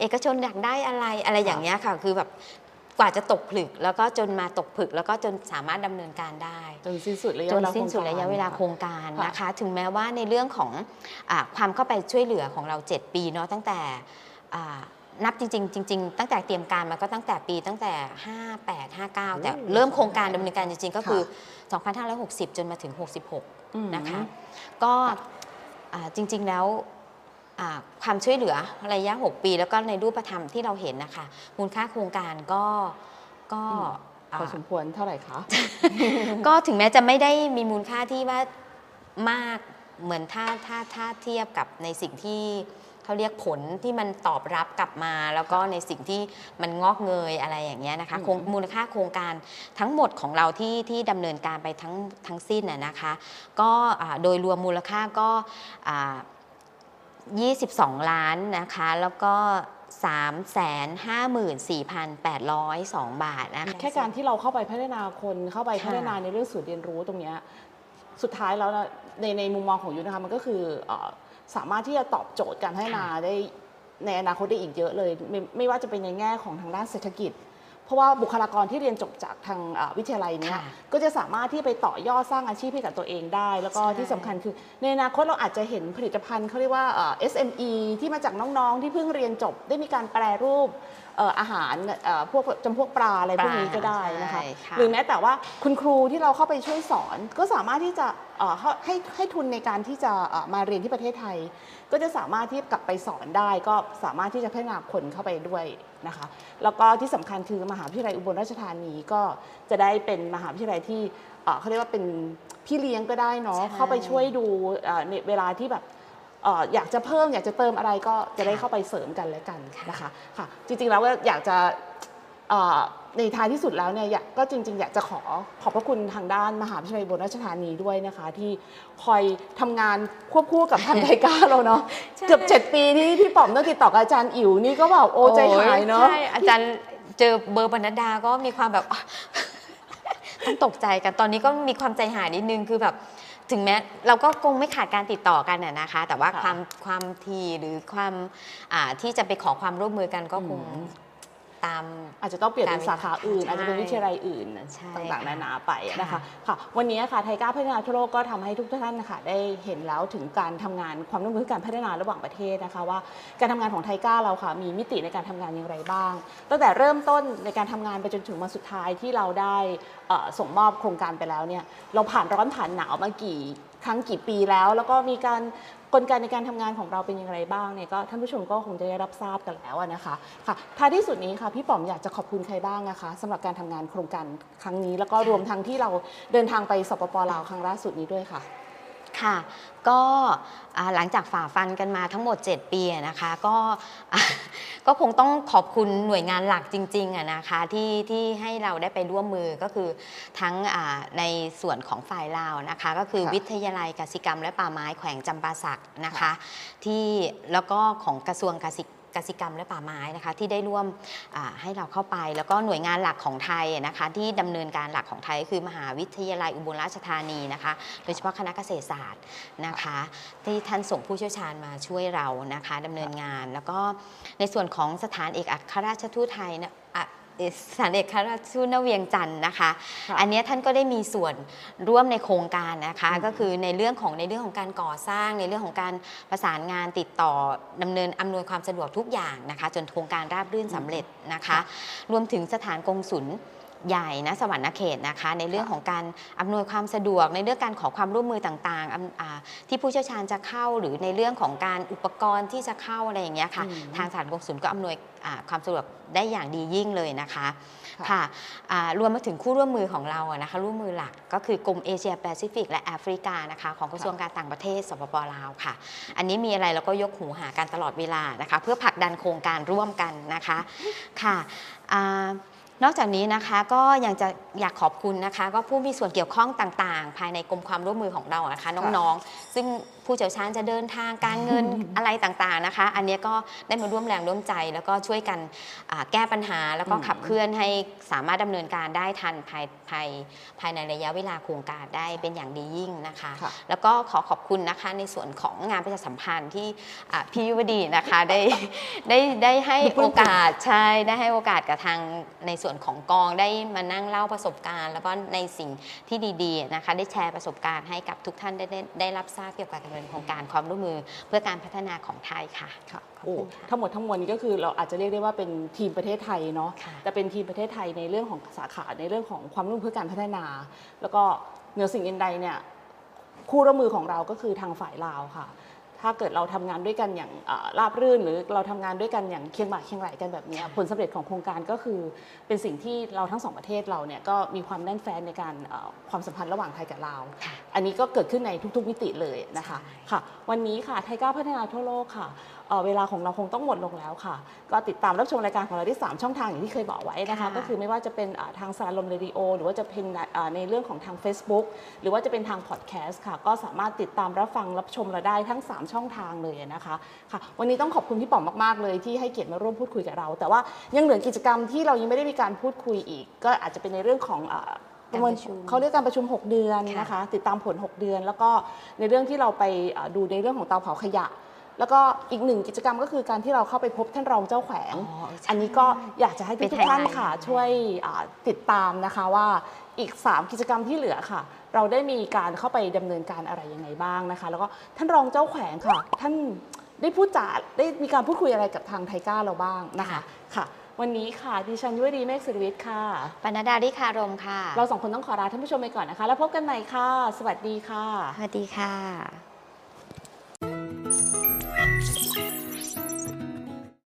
Speaker 2: เอกชนอยากได้อะไรอะไรอย่างเงี้ยค่ะคือแบบกว่าจะตกผลึกแล้วก็จนมาตกผลึกแล้วก็จนสามารถดำเนินการได้
Speaker 1: จนสิ้นสุดระยะ
Speaker 2: จ
Speaker 1: เวนลา
Speaker 2: สิ้นสุด
Speaker 1: โคงการ
Speaker 2: ระยะเวลาโครงการ
Speaker 1: ค่ะ
Speaker 2: นะคะ ถึงแม้ว่าในเรื่องของอาความเข้าไปช่วยเหลือของเรา 7 ปีเนาะตั้งแต่อ่า นับจริงๆจริงๆตั้งแต่เตรียมการมาก็ตั้งแต่ปีตั้งแต่ 58 59 แต่เริ่มโครงการดำเนินการจริงๆ ก็คือ 2560 จนมาถึง 66
Speaker 1: อืม
Speaker 2: นะคะ ก็อ่าจริงๆแล้วอ่าความช่วยเหลือระยะ 6 ปี แล้วก็ในรูปธรรมที่เราเห็นนะคะ มูลค่าโครงการก็ก็
Speaker 1: พอสมควรเท่าไหร่คะ
Speaker 2: ก็ถึงแม้จะไม่ได้มีมูลค่าที่ว่ามากเหมือนถ้าถ้าถ้าเทียบกับในสิ่งที่ เขาเรียกผลที่มันตอบรับกลับมา แล้วก็ในสิ่งที่มันงอกเงยอะไรอย่างเงี้ยนะคะ
Speaker 1: อืม
Speaker 2: โครงมูลค่าโครงการทั้งหมดของเราที่ที่ดำเนินการไปทั้งทั้งสิ้นน่ะนะคะ ก็อ่าโดยรวมมูลค่าก็อ่า22 ล้านนะคะ แล้วก็354,802 บาทนะคะ
Speaker 1: แค่การที่เราเข้าไปพัฒนาคนเข้าไป
Speaker 2: ค่ะ
Speaker 1: พัฒนาในเรื่องศูนย์เรียนรู้ตรงเนี้ยสุดท้ายแล้วนะในในมุมมองของยุทธนะคะมันก็คือเอ่อ สามารถที่จะตอบโจทย์การพัฒนาได้ในอนาคตได้อีกเยอะเลย ไม่ไม่ว่าจะเป็นในแง่ของทางด้านเศรษฐกิจ เพราะว่าบุคลากรที่เรียนจบจากทางเอ่อวิทยาลัยเนี้ย
Speaker 2: ค่ะ
Speaker 1: ก็จะสามารถที่ไปต่อยอดสร้างอาชีพให้กับตัวเองได้ แล้วก็
Speaker 2: ใช่
Speaker 1: ที่สำคัญคือในอนาคตเราอาจจะเห็นผลิตภัณฑ์เขาเรียกว่าเอ่อ SME ที่มาจากน้องๆ ที่เพิ่งเรียนจบได้มีการแปรรูปเอ่ออาหารเอ่อพวกจำพวกปลาอะไรพวกนี้ก็ได้นะคะ
Speaker 2: ใช่ค่ะ
Speaker 1: หรือแม้แต่ว่าคุณครูที่เราเข้าไปช่วยสอน ก็สามารถที่จะเอ่อให้ให้ให้ทุนในการที่จะเอ่อมาเรียนที่ประเทศไทย ก็จะสามารถที่กลับไปสอนได้ ก็สามารถที่จะพัฒนาคนเข้าไปด้วย นะคะ แล้วก็ที่สำคัญคือมหาวิทยาลัยอุบลราชธานีก็จะได้เป็นมหาวิทยาลัยที่เอ่อเขาเรียกว่าเป็นพี่เลี้ยงก็ได้เนาะ
Speaker 2: ใช่
Speaker 1: เข้าไปช่วยดูเอ่อในเวลาที่แบบเอ่ออยากจะเพิ่มอยากจะเติมอะไรก็จะได้เข้าไปเสริมกันและกันนะคะค่ะจริงๆแล้วก็อยากจะเอ่อ ในท้ายที่สุดแล้วเนี่ยอยากก็จริง ๆ อยากจะขอขอบพระคุณทางด้านมหาวิทยาลัยอุบลราชธานีด้วยนะคะ ที่คอยทำงานควบคู่กับทางไทก้าเราเนาะ
Speaker 2: ใช่
Speaker 1: เกือบเจ็ดปีที่พี่ป๋อมต้องติดต่อกับอาจารย์อิ๋วนี่ก็แบบโอ้ใจหายเนาะ
Speaker 2: ใช่อาจารย์เจอเบอร์บรรณดาก็มีความแบบต้องตกใจกันตอนนี้ก็มีความใจหายนิดนึงคือแบบถึงแม้เราก็คงไม่ขาดการติดต่อกันน่ะนะคะ แต่ว่า
Speaker 1: ค่ะ
Speaker 2: ความความทีหรือความอ่าที่จะไปขอความร่วมมือกันก็คง
Speaker 1: อืม
Speaker 2: ตาม
Speaker 1: อาจจะต้องเปลี่ยนเป็นสาขาอื่น
Speaker 2: ใช่
Speaker 1: อาจจะเป็นวิทยาลัยอื่น
Speaker 2: ใช่
Speaker 1: ต่างๆนานาไปนะคะ
Speaker 2: ค่ะ
Speaker 1: ค่ะวันนี้ค่ะไทยก้าวพัฒนาทั่วโลกก็ทำให้ทุกท่านนะคะได้เห็นแล้วถึงการทำงานความร่วมมือการพัฒนาระหว่างประเทศนะคะว่าการทำงานของไทยก้าวเราค่ะมีมิติในการทำงานอย่างไรบ้าง ตั้งแต่เริ่มต้นในการทำงานไปจนถึงวันสุดท้ายที่เราได้เอ่อส่งมอบโครงการไปแล้วเนี่ยเราผ่านร้อนผ่านหนาวมากี่ครั้งกี่ปีแล้ว แล้วก็มีการ กลไกในการทำงานของเราเป็นอย่างไรบ้างเนี่ยก็ท่านผู้ชมก็คงจะได้รับทราบกันแล้วนะคะค่ะท้ายที่สุดนี้ค่ะพี่ป๋อมอยากจะขอบคุณใครบ้างนะคะสำหรับการทำงานโครงการครั้งนี้ แล้วก็รวมทั้งที่เราเดินทางไปสปปลาวครั้งล่าสุดนี้ด้วยค่ะ
Speaker 2: ค่ะก็อ่าหลังจากฝ่าฟันกันมาทั้งหมด 7 ปีอะนะคะก็อะก็คงต้องขอบคุณหน่วยงานหลักจริงๆอะนะคะที่ที่ให้เราได้ไปร่วมมือก็คือทั้งอ่าในส่วนของฝ่ายลาวนะคะ ก็คือ
Speaker 1: ค่ะ
Speaker 2: วิทยาลัยกสิกรรมและป่าไม้แขวงจำปาสักนะคะ
Speaker 1: ค่ะ
Speaker 2: ที่แล้วก็ของกระทรวงกสิก กสิกรรมและป่าไม้นะคะที่ได้ร่วมให้เราเข้าไป แล้วก็หน่วยงานหลักของไทยนะคะที่ดำเนินการหลักของไทยก็คือมหาวิทยาลัยอุบลราชธานีนะคะ โดยเฉพาะคณะเกษตรศาสตร์นะคะ ที่ท่านส่งผู้เชี่ยวชาญมาช่วยเรานะคะดำเนินงานแล้วก็ในส่วนของสถานเอกอัครราชทูตไทยนะอ่ย สถานเอกอัครราชทูตณเวียงจันทร์นะคะ
Speaker 1: ค่ะ
Speaker 2: อันเนี้ยท่านก็ได้มีส่วนร่วมในโครงการนะคะ
Speaker 1: อืม
Speaker 2: ก็คือในเรื่องของในเรื่องของการก่อสร้าง ในเรื่องของการประสานงานติดต่อดำเนินอำนวยความสะดวกทุกอย่างนะคะ จนโครงการราบรื่นสำเร็จนะคะ รวมถึงสถานกงศุล ใหญ่นะสวรรณเขตนะคะ ในเรื่องของการอำนวยความสะดวก ในเรื่องการขอความร่วมมือต่างๆอำอ่าที่ผู้เชี่ยวชาญจะเข้าหรือในเรื่องของการอุปกรณ์ที่จะเข้าอะไรอย่างเงี้ยค่ะ
Speaker 1: อืม
Speaker 2: ทางสถานกงศุลก็อำนวยอ่าความสะดวกได้อย่างดียิ่งเลยนะคะ
Speaker 1: ค่ะ
Speaker 2: ค่ะอ่ารวมมาถึงคู่ร่วมมือของเราอะนะคะร่วมมือหลักก็คือกรมเอเชียแปซิฟิกและแอฟริกานะคะของกระทรวงการต่างประเทศสปปลาวค่ะ อันนี้มีอะไรเราก็ยกหูหากันตลอดเวลานะคะ เพื่อผลักดันโครงการร่วมกันนะคะค่ะอ่า นอกจากนี้นะคะก็ยังจะอยากขอบคุณนะคะ ก็ผู้มีส่วนเกี่ยวข้องต่างๆ ภายในกรมความร่วมมือของเราอะนะคะ น้องๆ ซึ่งผู้เชี่ยวชาญจะเดินทางการเงินอะไรต่างๆนะคะ อันเนี้ยก็ได้มาร่วมแรงร่วมใจ แล้วก็ช่วยกันอ่าแก้ปัญหาแล้วก็
Speaker 1: อืม
Speaker 2: ขับเคลื่อนให้สามารถดำเนินการได้ทันภายภายภายในระยะเวลาโครงการได้เป็นอย่างดียิ่งนะคะ
Speaker 1: ค่ะ
Speaker 2: แล้วก็ขอขอบคุณนะคะในส่วนของงานประชาสัมพันธ์ที่อ่าพี่ยุวดีนะคะได้ได้ได้ให้โอกาสใช่ได้ให้โอกาสกับทางในส่วนของกองได้มานั่งเล่าประสบการณ์ แล้วก็ในสิ่งที่ดีๆนะคะได้แชร์ประสบการณ์ให้กับทุกท่านได้ได้ได้รับทราบเกี่ยวกับการดำเนินโครงการความร่วมมือเพื่อการพัฒนาของไทยค่ะ
Speaker 1: ค่ะ
Speaker 2: ขอบ
Speaker 1: โอ้
Speaker 2: คุณค่ะ
Speaker 1: ทั้งหมดทั้งมวลนี้ก็คือเราอาจจะเรียกได้ว่าเป็นทีมประเทศไทยเนาะ
Speaker 2: ค่ะ
Speaker 1: แต่เป็นทีมประเทศไทยในเรื่องของสาขาในเรื่องของความร่วมมือเพื่อการพัฒนา แล้วก็เหนือสิ่งอื่นใดเนี่ยคู่ร่วมมือของเราก็คือทางฝ่ายลาวค่ะ ถ้าเกิดเราทำงานด้วยกันอย่างอ่าราบรื่น หรือเราทำงานด้วยกันอย่างเคียงบ่าเคียงไหลกันแบบเนี้ยผลสำเร็จของโครงการก็คือ เป็นสิ่งที่เราทั้งสองประเทศเราเนี่ยก็มีความแน่นแฟ้นในการเอ่อความสัมพันธ์ระหว่างไทยกับลาว
Speaker 2: ค่ะ
Speaker 1: อันนี้ก็เกิดขึ้นในทุกๆมิติเลยนะคะ
Speaker 2: ใช่
Speaker 1: ค่ะ วันนี้ค่ะไทยก้าวพัฒนาทั่วโลกค่ะ เอ่อเวลาของเราคงต้องหมดลงแล้วค่ะ ก็ติดตามรับชมรายการของเราได้ 3 ช่องทางอย่างที่เคยบอกไว้นะคะ
Speaker 2: ค่ะ
Speaker 1: ก็คือไม่ว่าจะเป็นอ่าทางสารลมเรดิโอหรือว่าจะเป็นอ่าในเรื่องของทาง Facebook หรือว่าจะเป็นทางพอดแคสต์ค่ะ ก็สามารถติดตามรับฟังรับชมเราได้ทั้ง 3 ช่องทางเลยนะคะค่ะ วันนี้ต้องขอบคุณพี่ป๋อมมากๆเลยที่ให้เกียรติมาร่วมพูดคุยกับเรา แต่ว่ายังเหลือกิจกรรมที่เรายังไม่ได้มีการพูดคุยอีก ก็อาจจะเป็นในเรื่องของอ่าประเมิน
Speaker 2: การประชุม
Speaker 1: เขาเรียกการประชุม 6 เดือน
Speaker 2: ค่ะ
Speaker 1: นะคะ ติดตามผล 6 เดือน แล้วก็ในเรื่องที่เราไปอ่าดูในเรื่องของเตาเผาขยะ แล้วก็อีกหนึ่งกิจกรรมก็คือการที่เราเข้าไปพบท่านรองเจ้าแขวง
Speaker 2: อ๋อใช่
Speaker 1: อันนี้ก็อยากจะให้
Speaker 2: เป็น
Speaker 1: ทุกๆท่าน
Speaker 2: ไฮไลท์
Speaker 1: ค่ะช่วยอ่าติดตามนะคะว่าอีก 3 กิจกรรมที่เหลือค่ะ เราได้มีการเข้าไปดำเนินการอะไรยังไงบ้างนะคะ แล้วก็ท่านรองเจ้าแขวงค่ะ ท่านได้พูดจาได้มีการพูดคุยอะไรกับทางไทก้าเราบ้างนะคะค่ะวันนี้ค่ะดิฉันยุวดีเมฆศิริวิทย์ค่ะ
Speaker 2: ปนดาดิคารมค่ะ
Speaker 1: เราสองคนต้องขอลาท่านผู้ชมไปก่อนนะคะ แล้วพบกันใหม่ค่ะ สวัสดีค่ะ
Speaker 2: สวัสดีค่ะ